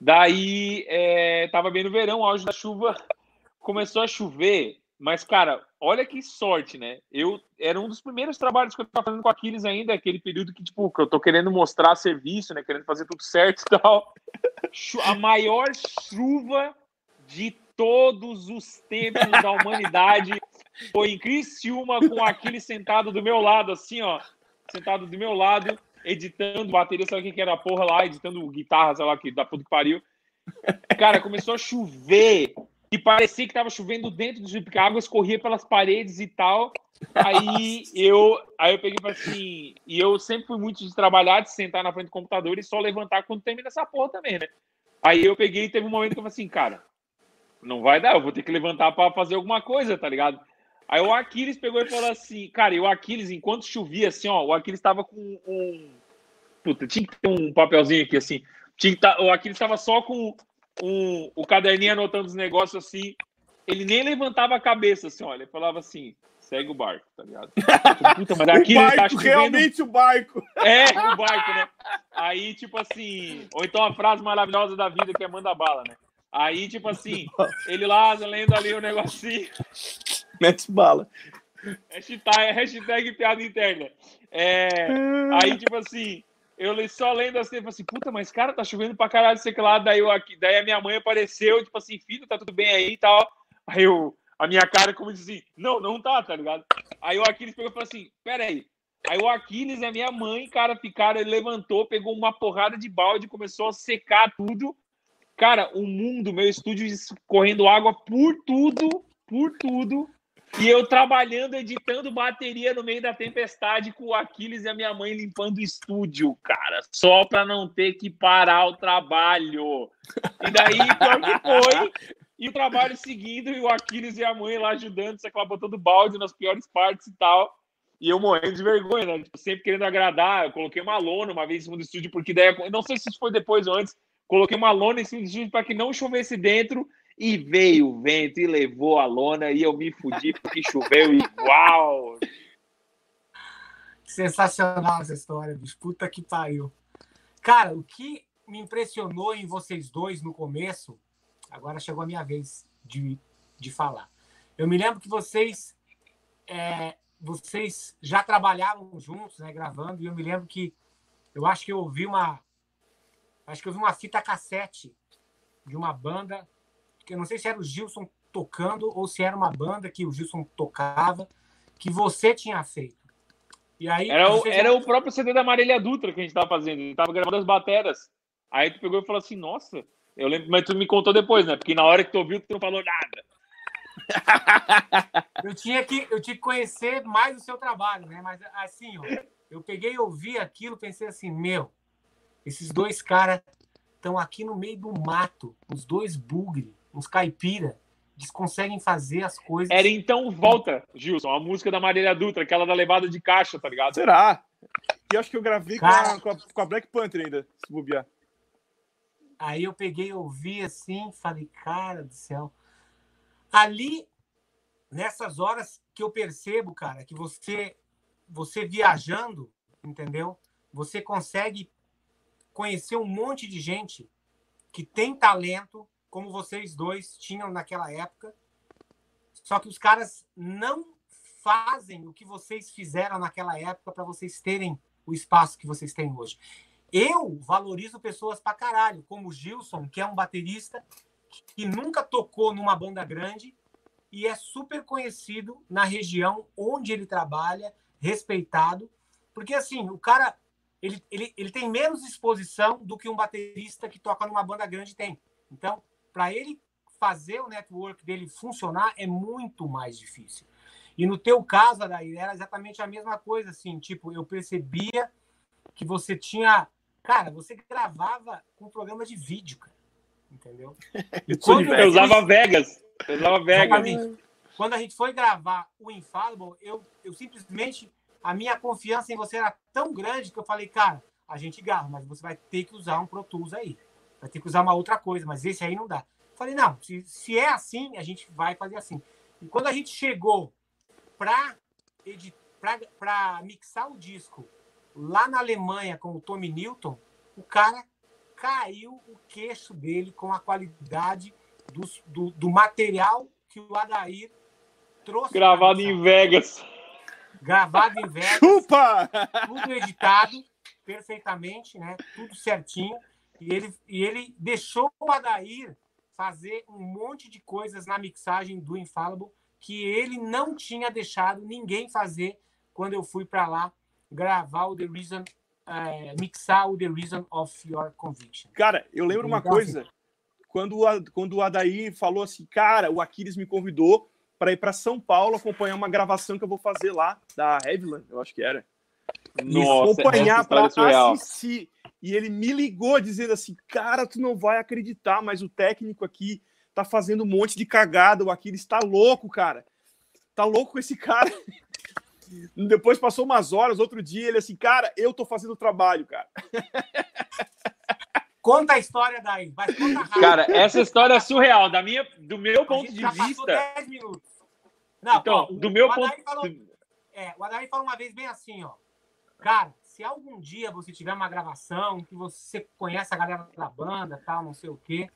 Daí, é, tava bem no verão, auge da chuva, começou a chover. Mas, cara, olha que sorte, né? Eu era um dos primeiros trabalhos que eu tava fazendo com Aquiles ainda, aquele período que, tipo, que eu tô querendo mostrar serviço, né? Querendo fazer tudo certo e tal. A maior chuva de todos os tempos da humanidade foi em Criciúma com Aquiles sentado do meu lado, assim, ó. Sentado do meu lado, editando bateria, sabe o que era a porra lá, editando guitarra, sei lá, que da puta que pariu. Cara, começou a chover e parecia que tava chovendo dentro do Jeep, porque a água escorria pelas paredes e tal. Aí eu, aí eu peguei para assim, e eu sempre fui muito de trabalhar, de sentar na frente do computador e só levantar quando termina essa porra também, né? Aí eu peguei e teve um momento que eu falei assim, cara, não vai dar, eu vou ter que levantar para fazer alguma coisa, tá ligado? Aí o Aquiles pegou e falou assim, cara, e o Aquiles, enquanto chovia, assim, ó, o Aquiles tava com um. Puta, tinha que ter um papelzinho aqui, assim. Tinha que tá... O Aquiles tava só com um, o caderninho anotando os negócios assim. Ele nem levantava a cabeça, assim, olha. Ele falava assim: segue o barco, tá ligado? Puta, mas O Aquiles tá barco, chovendo. realmente o barco. É, o barco, né? Aí, tipo assim, ou então a frase maravilhosa da vida que é manda bala, né? Aí, tipo assim, ele lá lendo ali o negocinho. Mete bala. Hashtag, hashtag piada interna. É, aí, tipo assim, eu só lendo assim, falei assim, puta, mas cara, tá chovendo pra caralho, sei que lá. Daí, eu, aqui, daí a minha mãe apareceu, tipo assim, filho, tá tudo bem aí e tal. Aí eu, a minha cara, como disse assim, não, não tá, tá ligado? Aí o Aquiles pegou e falou assim, pera aí. Aí o Aquiles e a minha mãe, cara, ficaram, ele levantou, pegou uma porrada de balde, começou a secar tudo. Cara, o mundo, meu estúdio correndo água por tudo, por tudo. E eu trabalhando, editando bateria no meio da tempestade com o Aquiles e a minha mãe limpando o estúdio, cara, só para não ter que parar o trabalho. E daí, pior que foi, e o trabalho seguindo, e o Aquiles e a mãe lá ajudando, sei lá, botando balde nas piores partes e tal. E eu morrendo de vergonha, né? Tipo, sempre querendo agradar. Eu coloquei uma lona uma vez em cima do estúdio, porque daí, não sei se foi depois ou antes, coloquei uma lona em cima do estúdio para que não chovesse dentro e veio o vento e levou a lona e eu me fudi porque choveu igual. Sensacional essa história, bicho. Puta que pariu. Cara, o que me impressionou em vocês dois no começo, agora chegou a minha vez de, de falar. Eu me lembro que vocês é, vocês já trabalhavam juntos, né, gravando, e eu me lembro que eu acho que eu ouvi uma acho que eu vi uma fita cassete de uma banda eu não sei se era o Gilson tocando ou se era uma banda que o Gilson tocava, que você tinha feito. E aí, era, o, era o próprio CD da Marília Dutra que a gente estava fazendo. A gente estava gravando as bateras. Aí tu pegou e falou assim, nossa, eu lembro, mas tu me contou depois, né? Porque na hora que tu ouviu, tu não falou nada. eu, tinha que, eu tinha que conhecer mais o seu trabalho, né? Mas assim, ó, eu peguei e ouvi aquilo, pensei assim, meu, esses dois caras estão aqui no meio do mato, os dois bugre, uns caipira, eles conseguem fazer as coisas. Era então Volta, Gilson, a música da Marília Dutra, aquela da levada de caixa, tá ligado? Será? E eu acho que eu gravei Cara... com, a, com, a, Black Panther ainda, se bobear. Aí eu peguei ouvi assim, falei, cara do céu. Ali, nessas horas que eu percebo, cara, que você, você viajando, entendeu? Você consegue conhecer um monte de gente que tem talento, como vocês dois tinham naquela época. Só que os caras não fazem o que vocês fizeram naquela época para vocês terem o espaço que vocês têm hoje. Eu valorizo pessoas pra caralho, como o Gilson, que é um baterista que nunca tocou numa banda grande e é super conhecido na região onde ele trabalha, respeitado, porque assim, o cara ele, ele, ele tem menos exposição do que um baterista que toca numa banda grande tem. Então, para ele fazer o network dele funcionar é muito mais difícil. E no teu caso, Adair, era exatamente a mesma coisa, assim, tipo, eu percebia que você tinha, cara, você gravava com programa de vídeo, cara, entendeu? E quando eu usava Vegas, eu usava Vegas. Exatamente. Quando a gente foi gravar o Infallible, eu, eu simplesmente, a minha confiança em você era tão grande que eu falei, cara, a gente grava, mas você vai ter que usar um Pro Tools aí vai ter que usar uma outra coisa, mas esse aí não dá. Falei, não, se, se é assim, a gente vai fazer assim. E quando a gente chegou para mixar o disco lá na Alemanha com o Tommy Newton, o cara caiu o queixo dele com a qualidade do, do, do material que o Adair trouxe. Gravado em Vegas. Gravado em Vegas. Chupa! Tudo editado perfeitamente, né? Tudo certinho. E ele, e ele deixou o Adair fazer um monte de coisas na mixagem do Infallible que ele não tinha deixado ninguém fazer quando eu fui para lá gravar o The Reason, é, mixar o The Reason of Your Conviction. Cara, eu lembro uma então, coisa, assim, quando, quando o Adair falou assim, cara, o Aquiles me convidou para ir para São Paulo acompanhar uma gravação que eu vou fazer lá, da Heavyland, eu acho que era. Nossa, acompanhar para assistir. E ele me ligou dizendo assim: Cara, tu não vai acreditar, mas o técnico aqui tá fazendo um monte de cagada. O Aquiles tá louco, cara. Tá louco esse cara. Depois passou umas horas, outro dia, ele assim, cara, eu tô fazendo o trabalho, cara. Conta a história daí, vai conta Cara, essa história é surreal, da minha, do meu ponto de vista. 10 minutos. Não, então, ó, do meu ponto. Falou, é, o Adair falou uma vez bem assim, ó. Cara, se algum dia você tiver uma gravação que você conhece a galera da banda, tal, não sei o quê,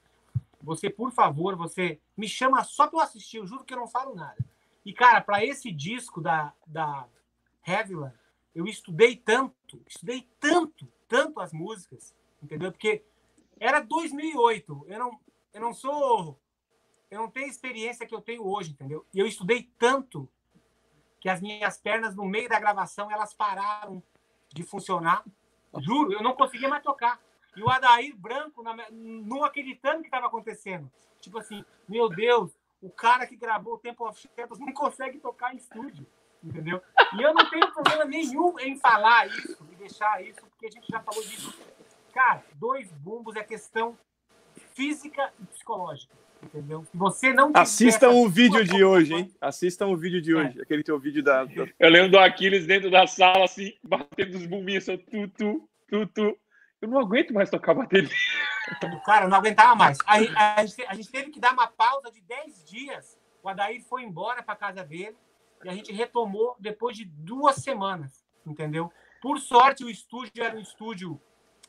você, por favor, você me chama só para eu assistir, eu juro que eu não falo nada. E, cara, para esse disco da, da Heavyland, eu estudei tanto, estudei tanto, tanto as músicas, entendeu? Porque era 2008, eu não, eu não sou, eu não tenho a experiência que eu tenho hoje, entendeu? E eu estudei tanto que as minhas pernas, no meio da gravação, elas pararam de funcionar. Juro, eu não conseguia mais tocar. E o Adair branco, não acreditando que estava acontecendo. Tipo assim, meu Deus, o cara que gravou o Temple of Shadows não consegue tocar em estúdio, entendeu? E eu não tenho problema nenhum em falar isso, e deixar isso, porque a gente já falou disso. Cara, dois bumbos é questão física e psicológica, entendeu? Você não Assistam o vídeo de hoje, hein? Assistam o vídeo de hoje, é. aquele teu vídeo da, da, Eu lembro do Aquiles dentro da sala, assim, batendo os bumbinhos, assim, tu, tu, tu, tu. Eu não aguento mais tocar bateria. Cara, não aguentava mais. A, a, a, gente, a, gente, teve que dar uma pausa de 10 dias. O Adair foi embora para casa dele e a gente retomou depois de duas semanas, entendeu? Por sorte, o estúdio era um estúdio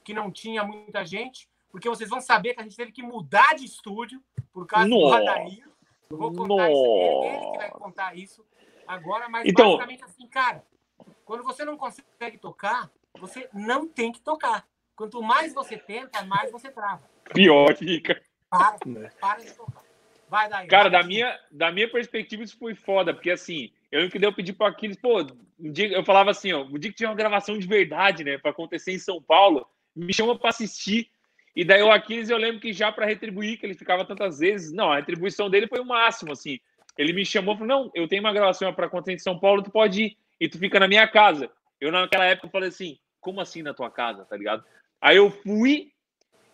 que não tinha muita gente, porque vocês vão saber que a gente teve que mudar de estúdio por causa Nossa. do Adair. Eu vou contar Nossa. isso. Ele, ele que vai contar isso agora, mas então... basicamente assim, cara, quando você não consegue tocar, você não tem que tocar. Quanto mais você tenta, mais você trava. Pior fica. Para, né. para de tocar. Vai daí. Cara, vai da, minha, da minha perspectiva, isso foi foda, porque assim, eu lembro que eu pedi para Aquiles, pô, um dia, eu falava assim, ó, um dia que tinha uma gravação de verdade, né, para acontecer em São Paulo, me chama para assistir. E daí o Aquiles, eu lembro que já para retribuir, que ele ficava tantas vezes, não, a retribuição dele foi o máximo, assim. Ele me chamou e falou: não, eu tenho uma gravação para acontecer em São Paulo, tu pode ir, e tu fica na minha casa. Eu, naquela época, falei assim: como assim na tua casa, tá ligado? Aí eu fui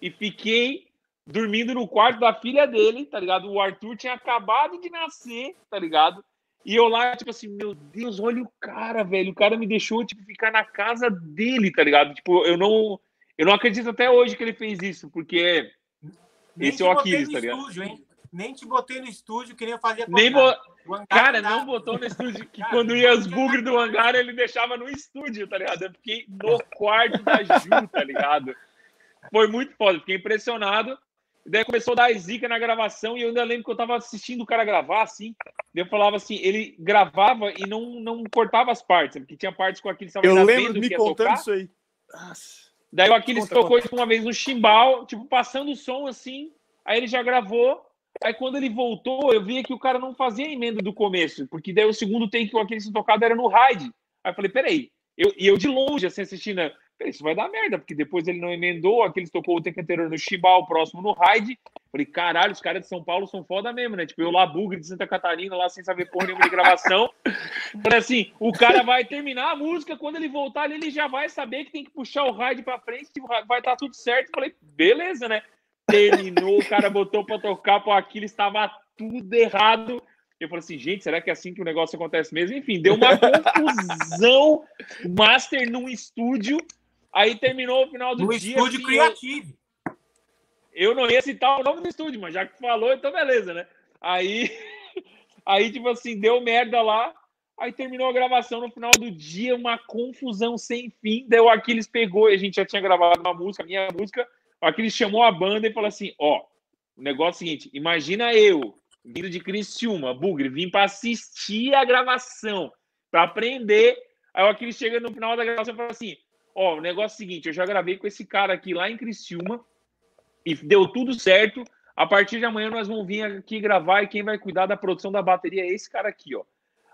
e fiquei dormindo no quarto da filha dele, tá ligado? O Arthur tinha acabado de nascer, tá ligado? E eu lá, tipo assim, meu Deus, olha o cara, velho. O cara me deixou, tipo, ficar na casa dele, tá ligado? Tipo, eu não, eu não acredito até hoje que ele fez isso, porque nem esse é o Aquiles, tá ligado? Estúdio, hein? Nem te botei no estúdio, que fazia com nem bo... Cara, não botou no estúdio, que cara, quando ia os bugres do hangar, ele deixava no estúdio, tá ligado? Eu fiquei no quarto da Ju, tá ligado? Foi muito foda, fiquei impressionado. Daí começou a dar zica na gravação e eu ainda lembro que eu tava assistindo o cara gravar, assim. Eu falava assim, ele gravava e não, não cortava as partes, porque tinha partes com aquele Eu lembro me contando tocar. isso aí. Nossa. Daí o Aquiles conta, tocou conta. uma vez no chimbal, tipo, passando o som assim, aí ele já gravou, Aí quando ele voltou, eu via que o cara não fazia emenda do começo, porque daí o segundo take que o Aquiles tocado era no ride. Aí eu falei, peraí, eu, e eu de longe, assim, assistindo, isso vai dar merda, porque depois ele não emendou, aqueles tocou o take anterior no Chibal, próximo no ride. Falei, caralho, os caras de São Paulo são foda mesmo, né? Tipo, eu lá, bugre de Santa Catarina, lá sem saber porra nenhuma de gravação. Falei assim, o cara vai terminar a música, quando ele voltar ali, ele já vai saber que tem que puxar o ride pra frente, vai estar tá tudo certo. Falei, beleza, né? terminou, o cara botou para tocar para aquilo, estava tudo errado. Eu falei assim, gente, será que é assim que o negócio acontece mesmo? Enfim, deu uma confusão. Master num estúdio. Aí terminou o final do no dia. No estúdio criativo. Eu, eu não ia citar o nome do estúdio, mas já que falou, então beleza, né? Aí, aí tipo assim, deu merda lá. Aí terminou a gravação no final do dia, uma confusão sem fim. Deu Aquiles pegou, e a gente já tinha gravado uma música, minha música, Aqui ele chamou a banda e falou assim: ó, o negócio é o seguinte, imagina eu, vindo de Criciúma, Bugre, vim para assistir a gravação, para aprender. Aí aquele chega no final da gravação e fala assim: ó, o negócio é o seguinte, eu já gravei com esse cara aqui lá em Criciúma e deu tudo certo. A partir de amanhã nós vamos vir aqui gravar e quem vai cuidar da produção da bateria é esse cara aqui, ó.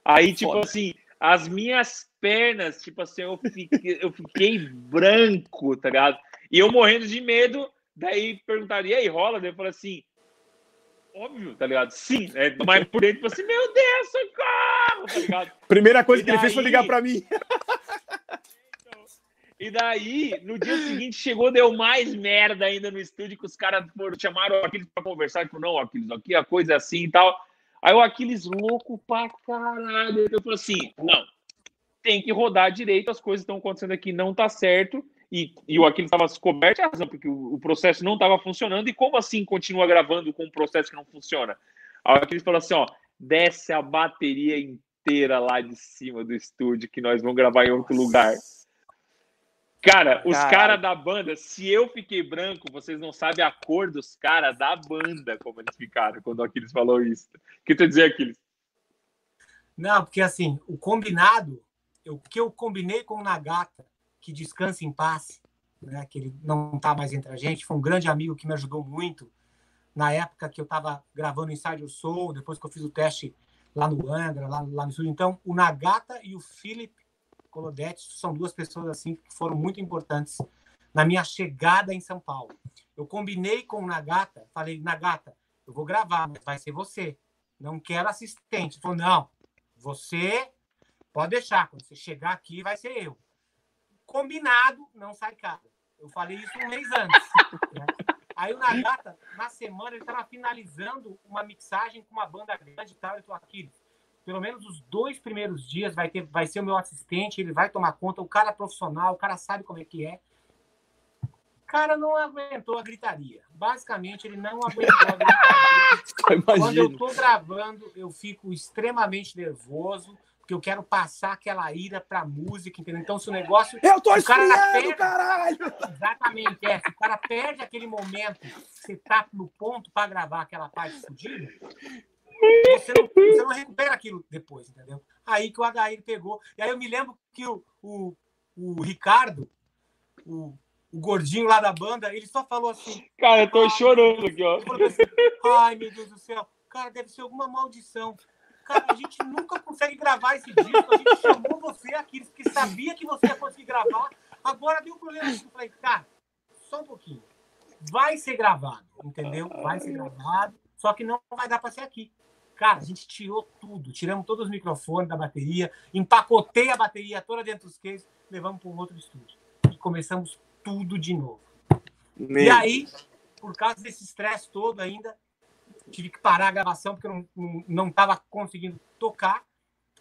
Aí, tipo Foda. assim, as minhas pernas, tipo assim, eu fiquei, eu fiquei branco, tá ligado? E eu morrendo de medo, daí perguntaria, e aí, rola? Daí eu falei assim, óbvio, tá ligado? Sim, né? Mas por dentro, tipo assim, meu Deus, socorro, tá ligado? Primeira coisa que ele fez foi ligar pra mim. E daí, no dia seguinte, chegou, deu mais merda ainda no estúdio, que os caras foram, chamaram o Aquiles pra conversar, tipo, não, Aquiles, aqui a coisa é assim e tal. Aí o Aquiles louco pra caralho. Eu falei assim, não, tem que rodar direito, as coisas estão acontecendo aqui, não tá certo e, e o Aquiles estava coberto, a razão, porque o, o processo não estava funcionando, e como assim continua gravando com um processo que não funciona? Aí o Aquiles falou assim: ó, desce a bateria inteira lá de cima do estúdio, que nós vamos gravar em outro lugar. Cara, os caras da banda, se eu fiquei branco, vocês não sabem a cor dos caras da banda, como eles ficaram quando o Aquiles falou isso. O que tu dizer, Aquiles? Não, porque assim, o combinado, o que eu combinei com o Nagata, que descanse em paz, né, que ele não está mais entre a gente, foi um grande amigo que me ajudou muito na época que eu estava gravando Inside Your Soul, depois que eu fiz o teste lá no Angra, lá, lá no estúdio. Então, o Nagata e o Philip Colodetti são duas pessoas assim que foram muito importantes na minha chegada em São Paulo. Eu combinei com o Nagata, falei, Nagata, eu vou gravar, mas vai ser você. Não quero assistente. Ele falou, não, você pode deixar, quando você chegar aqui, vai ser eu. Combinado, não sai caro. Eu falei isso um mês antes. né? Aí o Nagata, na semana, ele estava finalizando uma mixagem com uma banda grande e tal. Ele falou, aqui, pelo menos os dois primeiros dias vai, ter, vai ser o meu assistente, ele vai tomar conta, o cara é profissional, o cara sabe como é que é. O cara não aguentou a gritaria. Basicamente, ele não aguentou a gritaria. Quando eu tô gravando, eu fico extremamente nervoso, porque eu quero passar aquela ira pra música, entendeu? Então, se o negócio. Eu tô O cara esfriando, pega- caralho! Exatamente, é. Se o cara perde aquele momento, você tá no ponto pra gravar aquela parte fodida, você não, você não recupera aquilo depois, entendeu? Aí que o HI pegou. E aí eu me lembro que o, o, o Ricardo, o, o gordinho lá da banda, ele só falou assim: Cara, eu tô chorando aqui, ó. assim, Ai, meu Deus do céu. Cara, deve ser alguma maldição. Cara, a gente nunca consegue gravar esse disco. A gente chamou você aqui, porque sabia que você ia conseguir gravar. Agora deu um problema. Eu falei, cara, só um pouquinho. Vai ser gravado, entendeu? Vai ser gravado, só que não vai dar para ser aqui. Cara, a gente tirou tudo. Tiramos todos os microfones da bateria, empacotei a bateria toda dentro dos cases, levamos para um outro estúdio. E começamos tudo de novo. E aí, por causa desse estresse todo ainda, tive que parar a gravação porque eu não- não estava conseguindo tocar.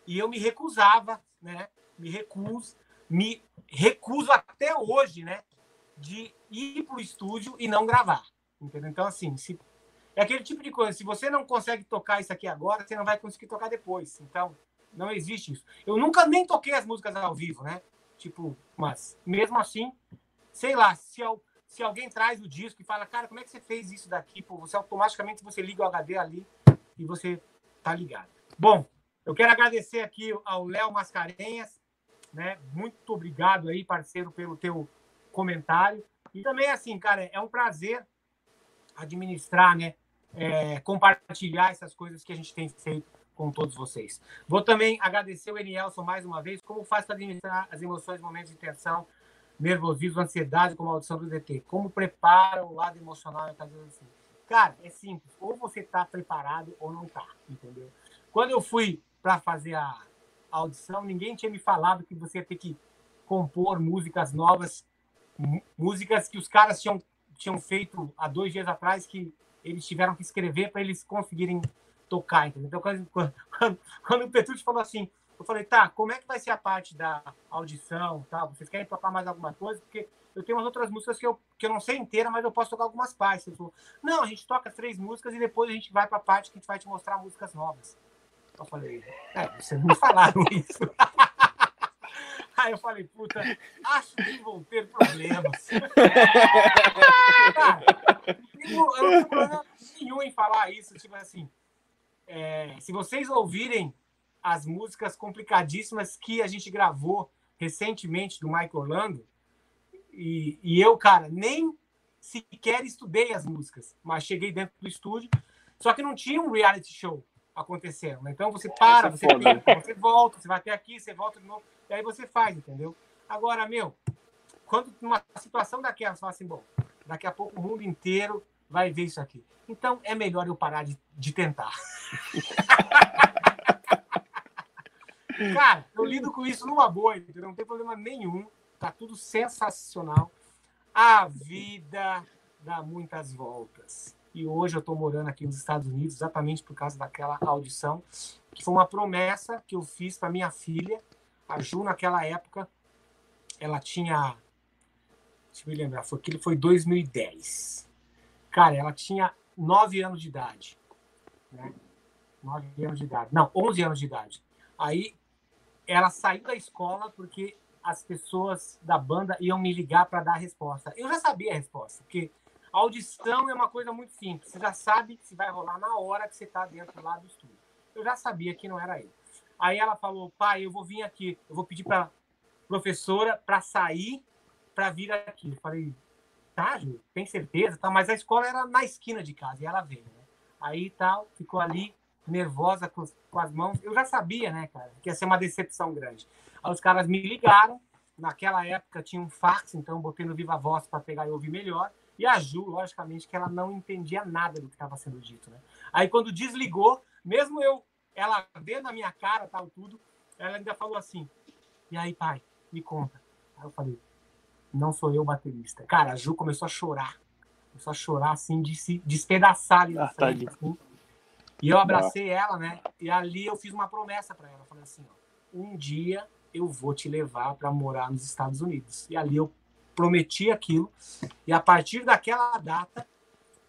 E eu me recusava, né? Me recuso, me recuso até hoje, né? De ir para o estúdio e não gravar. Entendeu? Então, assim, se, é aquele tipo de coisa. Se você não consegue tocar isso aqui agora, você não vai conseguir tocar depois. Então, não existe isso. Eu nunca nem toquei as músicas ao vivo, né? Tipo, mas mesmo assim, sei lá, se, se alguém traz o disco e fala, cara, como é que você fez isso daqui? Pô, você automaticamente você liga o HD ali e você tá ligado. Bom, eu quero agradecer aqui ao Léo Mascarenhas, né? Muito obrigado aí, parceiro, pelo teu comentário. E também, assim, cara, é um prazer administrar, né? É, compartilhar essas coisas que a gente tem feito com todos vocês. Vou também agradecer o Enielson mais uma vez, como faz para administrar as emoções, momentos de tensão, nervosismo, ansiedade, como a audição do DT. Como prepara o lado emocional. Assim. Cara, é simples. Ou você está preparado ou não está, entendeu? Quando eu fui para fazer a audição, ninguém tinha me falado que você ia ter que compor músicas novas, mú- músicas que os caras tinham, tinham feito há dois dias atrás, que eles tiveram que escrever para eles conseguirem tocar, entendeu? Então, quando, quando, quando o Petrucci falou assim, eu falei, tá, como é que vai ser a parte da audição, tal? Vocês querem tocar mais alguma coisa? Porque eu tenho umas outras músicas que eu, que eu não sei inteira, mas eu posso tocar algumas partes. Ele falou, não, a gente toca três músicas e depois a gente vai para a parte que a gente vai te mostrar músicas novas. Eu falei, é, vocês não falaram isso. Aí eu falei, puta, acho que vão ter problemas. Cara, eu não tenho problema nenhum em falar isso. Tipo assim, é, se vocês ouvirem as músicas complicadíssimas que a gente gravou recentemente do Mike Orlando, e, e eu, cara, nem sequer estudei as músicas, mas cheguei dentro do estúdio, só que não tinha um reality show acontecendo. né? Então você para, Essa você é foda. tenta, você volta, você vai até aqui, você volta de novo, e aí você faz, entendeu? Agora, meu, quando numa situação daquela, você fala assim, bom, daqui a pouco o mundo inteiro vai ver isso aqui. Então é melhor eu parar de, de tentar. Cara, eu lido com isso numa boa, entendeu? não tem problema nenhum. Tá tudo sensacional. A vida dá muitas voltas. E hoje eu estou morando aqui nos Estados Unidos exatamente por causa daquela audição, que foi uma promessa que eu fiz para minha filha. A Ju, naquela época, ela tinha. Deixa eu me lembrar, foi, aquilo foi 2010. Cara, ela tinha 9 anos de idade. Né? 9 anos de idade. Não, 11 anos de idade. Aí ela saiu da escola porque as pessoas da banda iam me ligar para dar a resposta. Eu já sabia a resposta, porque audição é uma coisa muito simples. Você já sabe se vai rolar na hora que você está dentro lá do estúdio. Eu já sabia que não era ele. Aí ela falou, pai, eu vou vir aqui, eu vou pedir para professora para sair para vir aqui. Eu falei, tá, Ju, tem certeza? Tá, mas a escola era na esquina de casa e ela veio, né? Aí tal, ficou ali nervosa com, com as mãos. Eu já sabia, né, cara, que ia ser uma decepção grande. Aí os caras me ligaram. Naquela época tinha um fax, então botei no Viva Voz para pegar e ouvir melhor. E a Ju, logicamente, que ela não entendia nada do que estava sendo dito, né? Aí quando desligou, mesmo eu, ela vendo na minha cara, tal, tudo, ela ainda falou assim: E aí, pai, me conta. Aí eu falei: Não sou eu o baterista. Cara, a Ju começou a chorar. Começou a chorar, assim, de se despedaçar ali na ah, frente, assim. E eu abracei ela, né? E ali eu fiz uma promessa para ela. falei assim: ó, um dia eu vou te levar para morar nos Estados Unidos. E ali eu prometi aquilo. E a partir daquela data,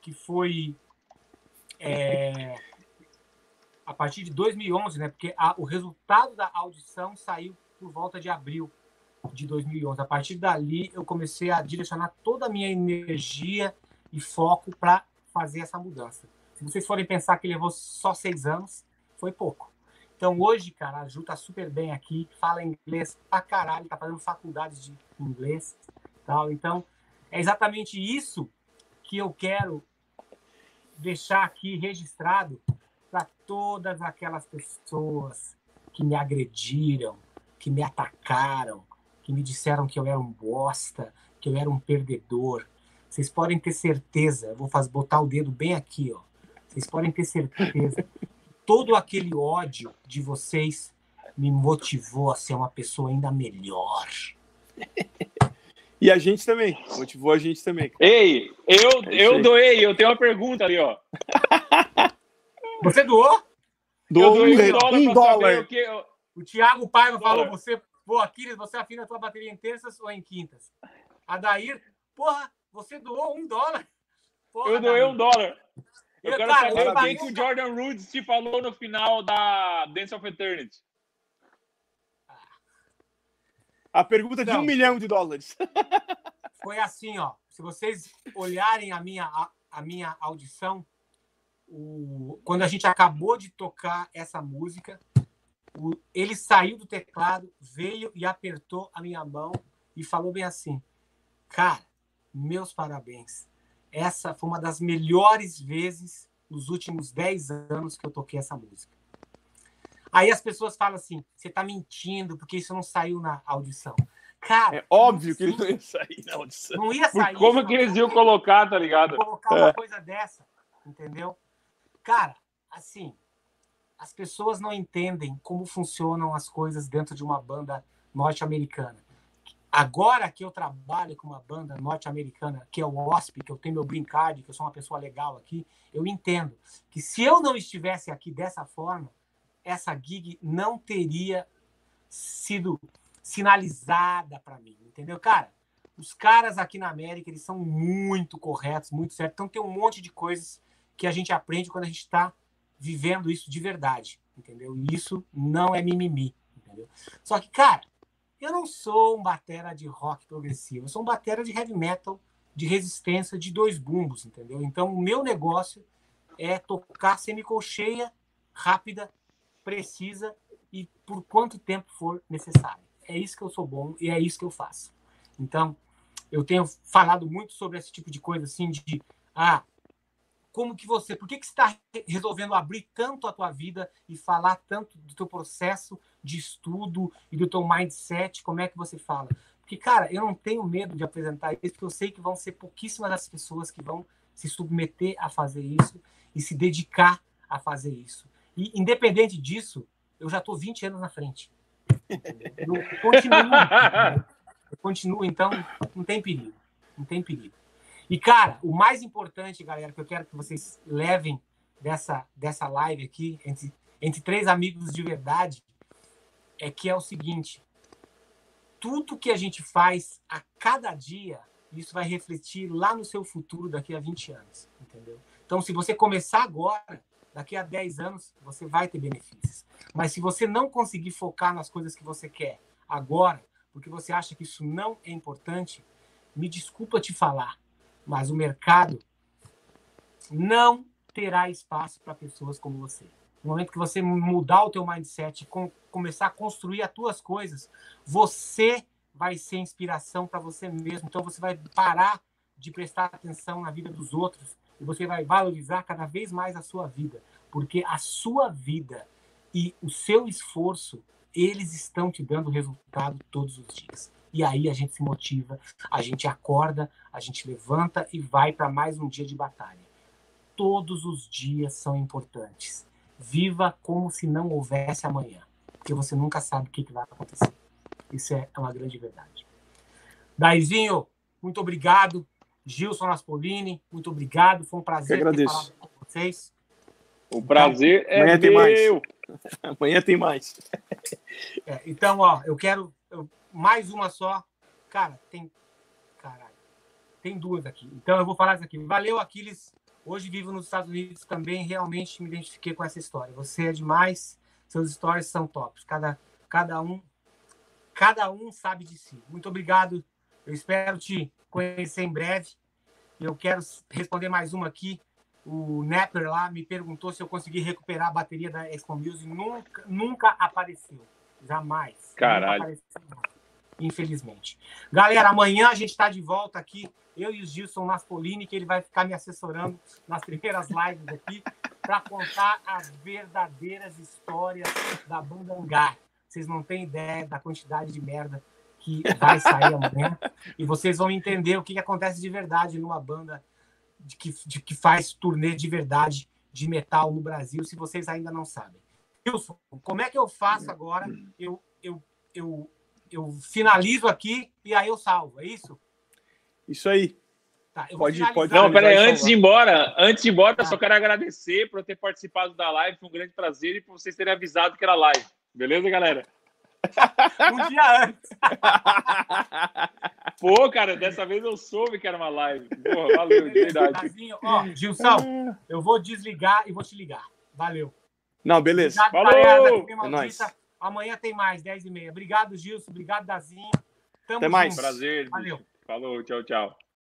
que foi é, a partir de 2011, né? Porque a, o resultado da audição saiu por volta de abril de 2011. A partir dali, eu comecei a direcionar toda a minha energia e foco para fazer essa mudança. Se vocês forem pensar que levou só seis anos, foi pouco. Então hoje, cara, a Ju tá super bem aqui, fala inglês pra caralho, tá fazendo faculdades de inglês, tal. Então é exatamente isso que eu quero deixar aqui registrado para todas aquelas pessoas que me agrediram, que me atacaram, que me disseram que eu era um bosta, que eu era um perdedor. Vocês podem ter certeza, eu vou fazer, botar o dedo bem aqui, ó. Vocês podem ter certeza. Todo aquele ódio de vocês me motivou a ser uma pessoa ainda melhor. E a gente também. Motivou a gente também. Ei, eu, é eu doei, eu tenho uma pergunta ali, ó. Você doou? Doou um, um dólar. Um dólar. O, que... o Thiago Paiva falou: você, pô, Aquiles, você afina a tua bateria em terças ou em quintas? Adair, porra, você doou um dólar? Porra, eu doei um dólar. Eu, quero cara, saber o que, que o Jordan Rhodes te falou no final da Dance of Eternity. A pergunta de um milhão de dólares. Foi assim, ó. Se vocês olharem a minha, a, a minha audição, o, quando a gente acabou de tocar essa música, o, ele saiu do teclado, veio e apertou a minha mão e falou bem assim: Cara, meus parabéns essa foi uma das melhores vezes nos últimos 10 anos que eu toquei essa música. Aí as pessoas falam assim: você está mentindo porque isso não saiu na audição. Cara, é óbvio que ele não ia sair na audição. Não ia sair. Como que eles iam colocar, tá ligado? Colocar uma é. coisa dessa, entendeu? Cara, assim, as pessoas não entendem como funcionam as coisas dentro de uma banda norte-americana. Agora que eu trabalho com uma banda norte-americana, que é o OSP, que eu tenho meu brincar, que eu sou uma pessoa legal aqui, eu entendo que se eu não estivesse aqui dessa forma, essa gig não teria sido sinalizada para mim, entendeu? Cara, os caras aqui na América, eles são muito corretos, muito certos. Então tem um monte de coisas que a gente aprende quando a gente está vivendo isso de verdade, entendeu? E isso não é mimimi, entendeu? Só que, cara, eu não sou um batera de rock progressivo, eu sou um batera de heavy metal, de resistência, de dois bumbos, entendeu? Então, o meu negócio é tocar semicolcheia, rápida, precisa e por quanto tempo for necessário. É isso que eu sou bom e é isso que eu faço. Então, eu tenho falado muito sobre esse tipo de coisa, assim, de ah, como que você, por que, que está resolvendo abrir tanto a tua vida e falar tanto do teu processo de estudo e do teu mindset, como é que você fala? Porque, cara, eu não tenho medo de apresentar isso, porque eu sei que vão ser pouquíssimas as pessoas que vão se submeter a fazer isso e se dedicar a fazer isso. E, independente disso, eu já estou 20 anos na frente. Eu continuo, eu continuo, então não tem perigo. Não tem perigo. E, cara, o mais importante, galera, que eu quero que vocês levem dessa, dessa live aqui, entre, entre três amigos de verdade, é que é o seguinte: tudo que a gente faz a cada dia, isso vai refletir lá no seu futuro daqui a 20 anos, entendeu? Então, se você começar agora, daqui a 10 anos, você vai ter benefícios. Mas se você não conseguir focar nas coisas que você quer agora, porque você acha que isso não é importante, me desculpa te falar, mas o mercado não terá espaço para pessoas como você. No momento que você mudar o teu mindset com, começar a construir as tuas coisas, você vai ser inspiração para você mesmo. Então você vai parar de prestar atenção na vida dos outros e você vai valorizar cada vez mais a sua vida, porque a sua vida e o seu esforço, eles estão te dando resultado todos os dias. E aí a gente se motiva, a gente acorda, a gente levanta e vai para mais um dia de batalha. Todos os dias são importantes. Viva como se não houvesse amanhã, porque você nunca sabe o que, vai acontecer. Isso é uma grande verdade. Daizinho, muito obrigado. Gilson Naspolini, muito obrigado. Foi um prazer ter falado com vocês. O prazer então, é amanhã meu. Tem mais. Amanhã tem mais. É, então, ó, eu quero eu, mais uma só. Cara, tem. Caralho. Tem duas aqui. Então eu vou falar isso aqui. Valeu, Aquiles. Hoje vivo nos Estados Unidos também. Realmente me identifiquei com essa história. Você é demais. Seus stories são tops. Cada, cada um. Cada um sabe de si. Muito obrigado. Eu espero te conhecer em breve. Eu quero responder mais uma aqui. O Nepper lá me perguntou se eu consegui recuperar a bateria da Expo Music. Nunca, nunca apareceu. Jamais. Caralho. Apareceu, infelizmente. Galera, amanhã a gente está de volta aqui. Eu e o Gilson Naspolini, que ele vai ficar me assessorando nas primeiras lives aqui, para contar as verdadeiras histórias da banda Angar. Vocês não têm ideia da quantidade de merda que vai sair amanhã. E vocês vão entender o que, que acontece de verdade numa banda de que, de que faz turnê de verdade de metal no Brasil, se vocês ainda não sabem. Wilson, como é que eu faço agora? Eu, eu, eu, eu finalizo aqui e aí eu salvo, é isso? Isso aí. Tá, pode, pode Não, peraí, antes de ir embora, antes de ir embora, tá. só quero agradecer por ter participado da live, foi um grande prazer e por vocês terem avisado que era live. Beleza, galera? um dia antes. Pô, cara, dessa vez eu soube que era uma live. Porra, valeu, de verdade. Ó, Gilson, eu vou desligar e vou te ligar. Valeu. Não, beleza. Obrigado, Falou! É nóis. Amanhã tem mais, 10 e meia. Obrigado, Gilson. Obrigado, Dazinho. Tamo Até mais. Prazer. Valeu. Falou, tchau, tchau.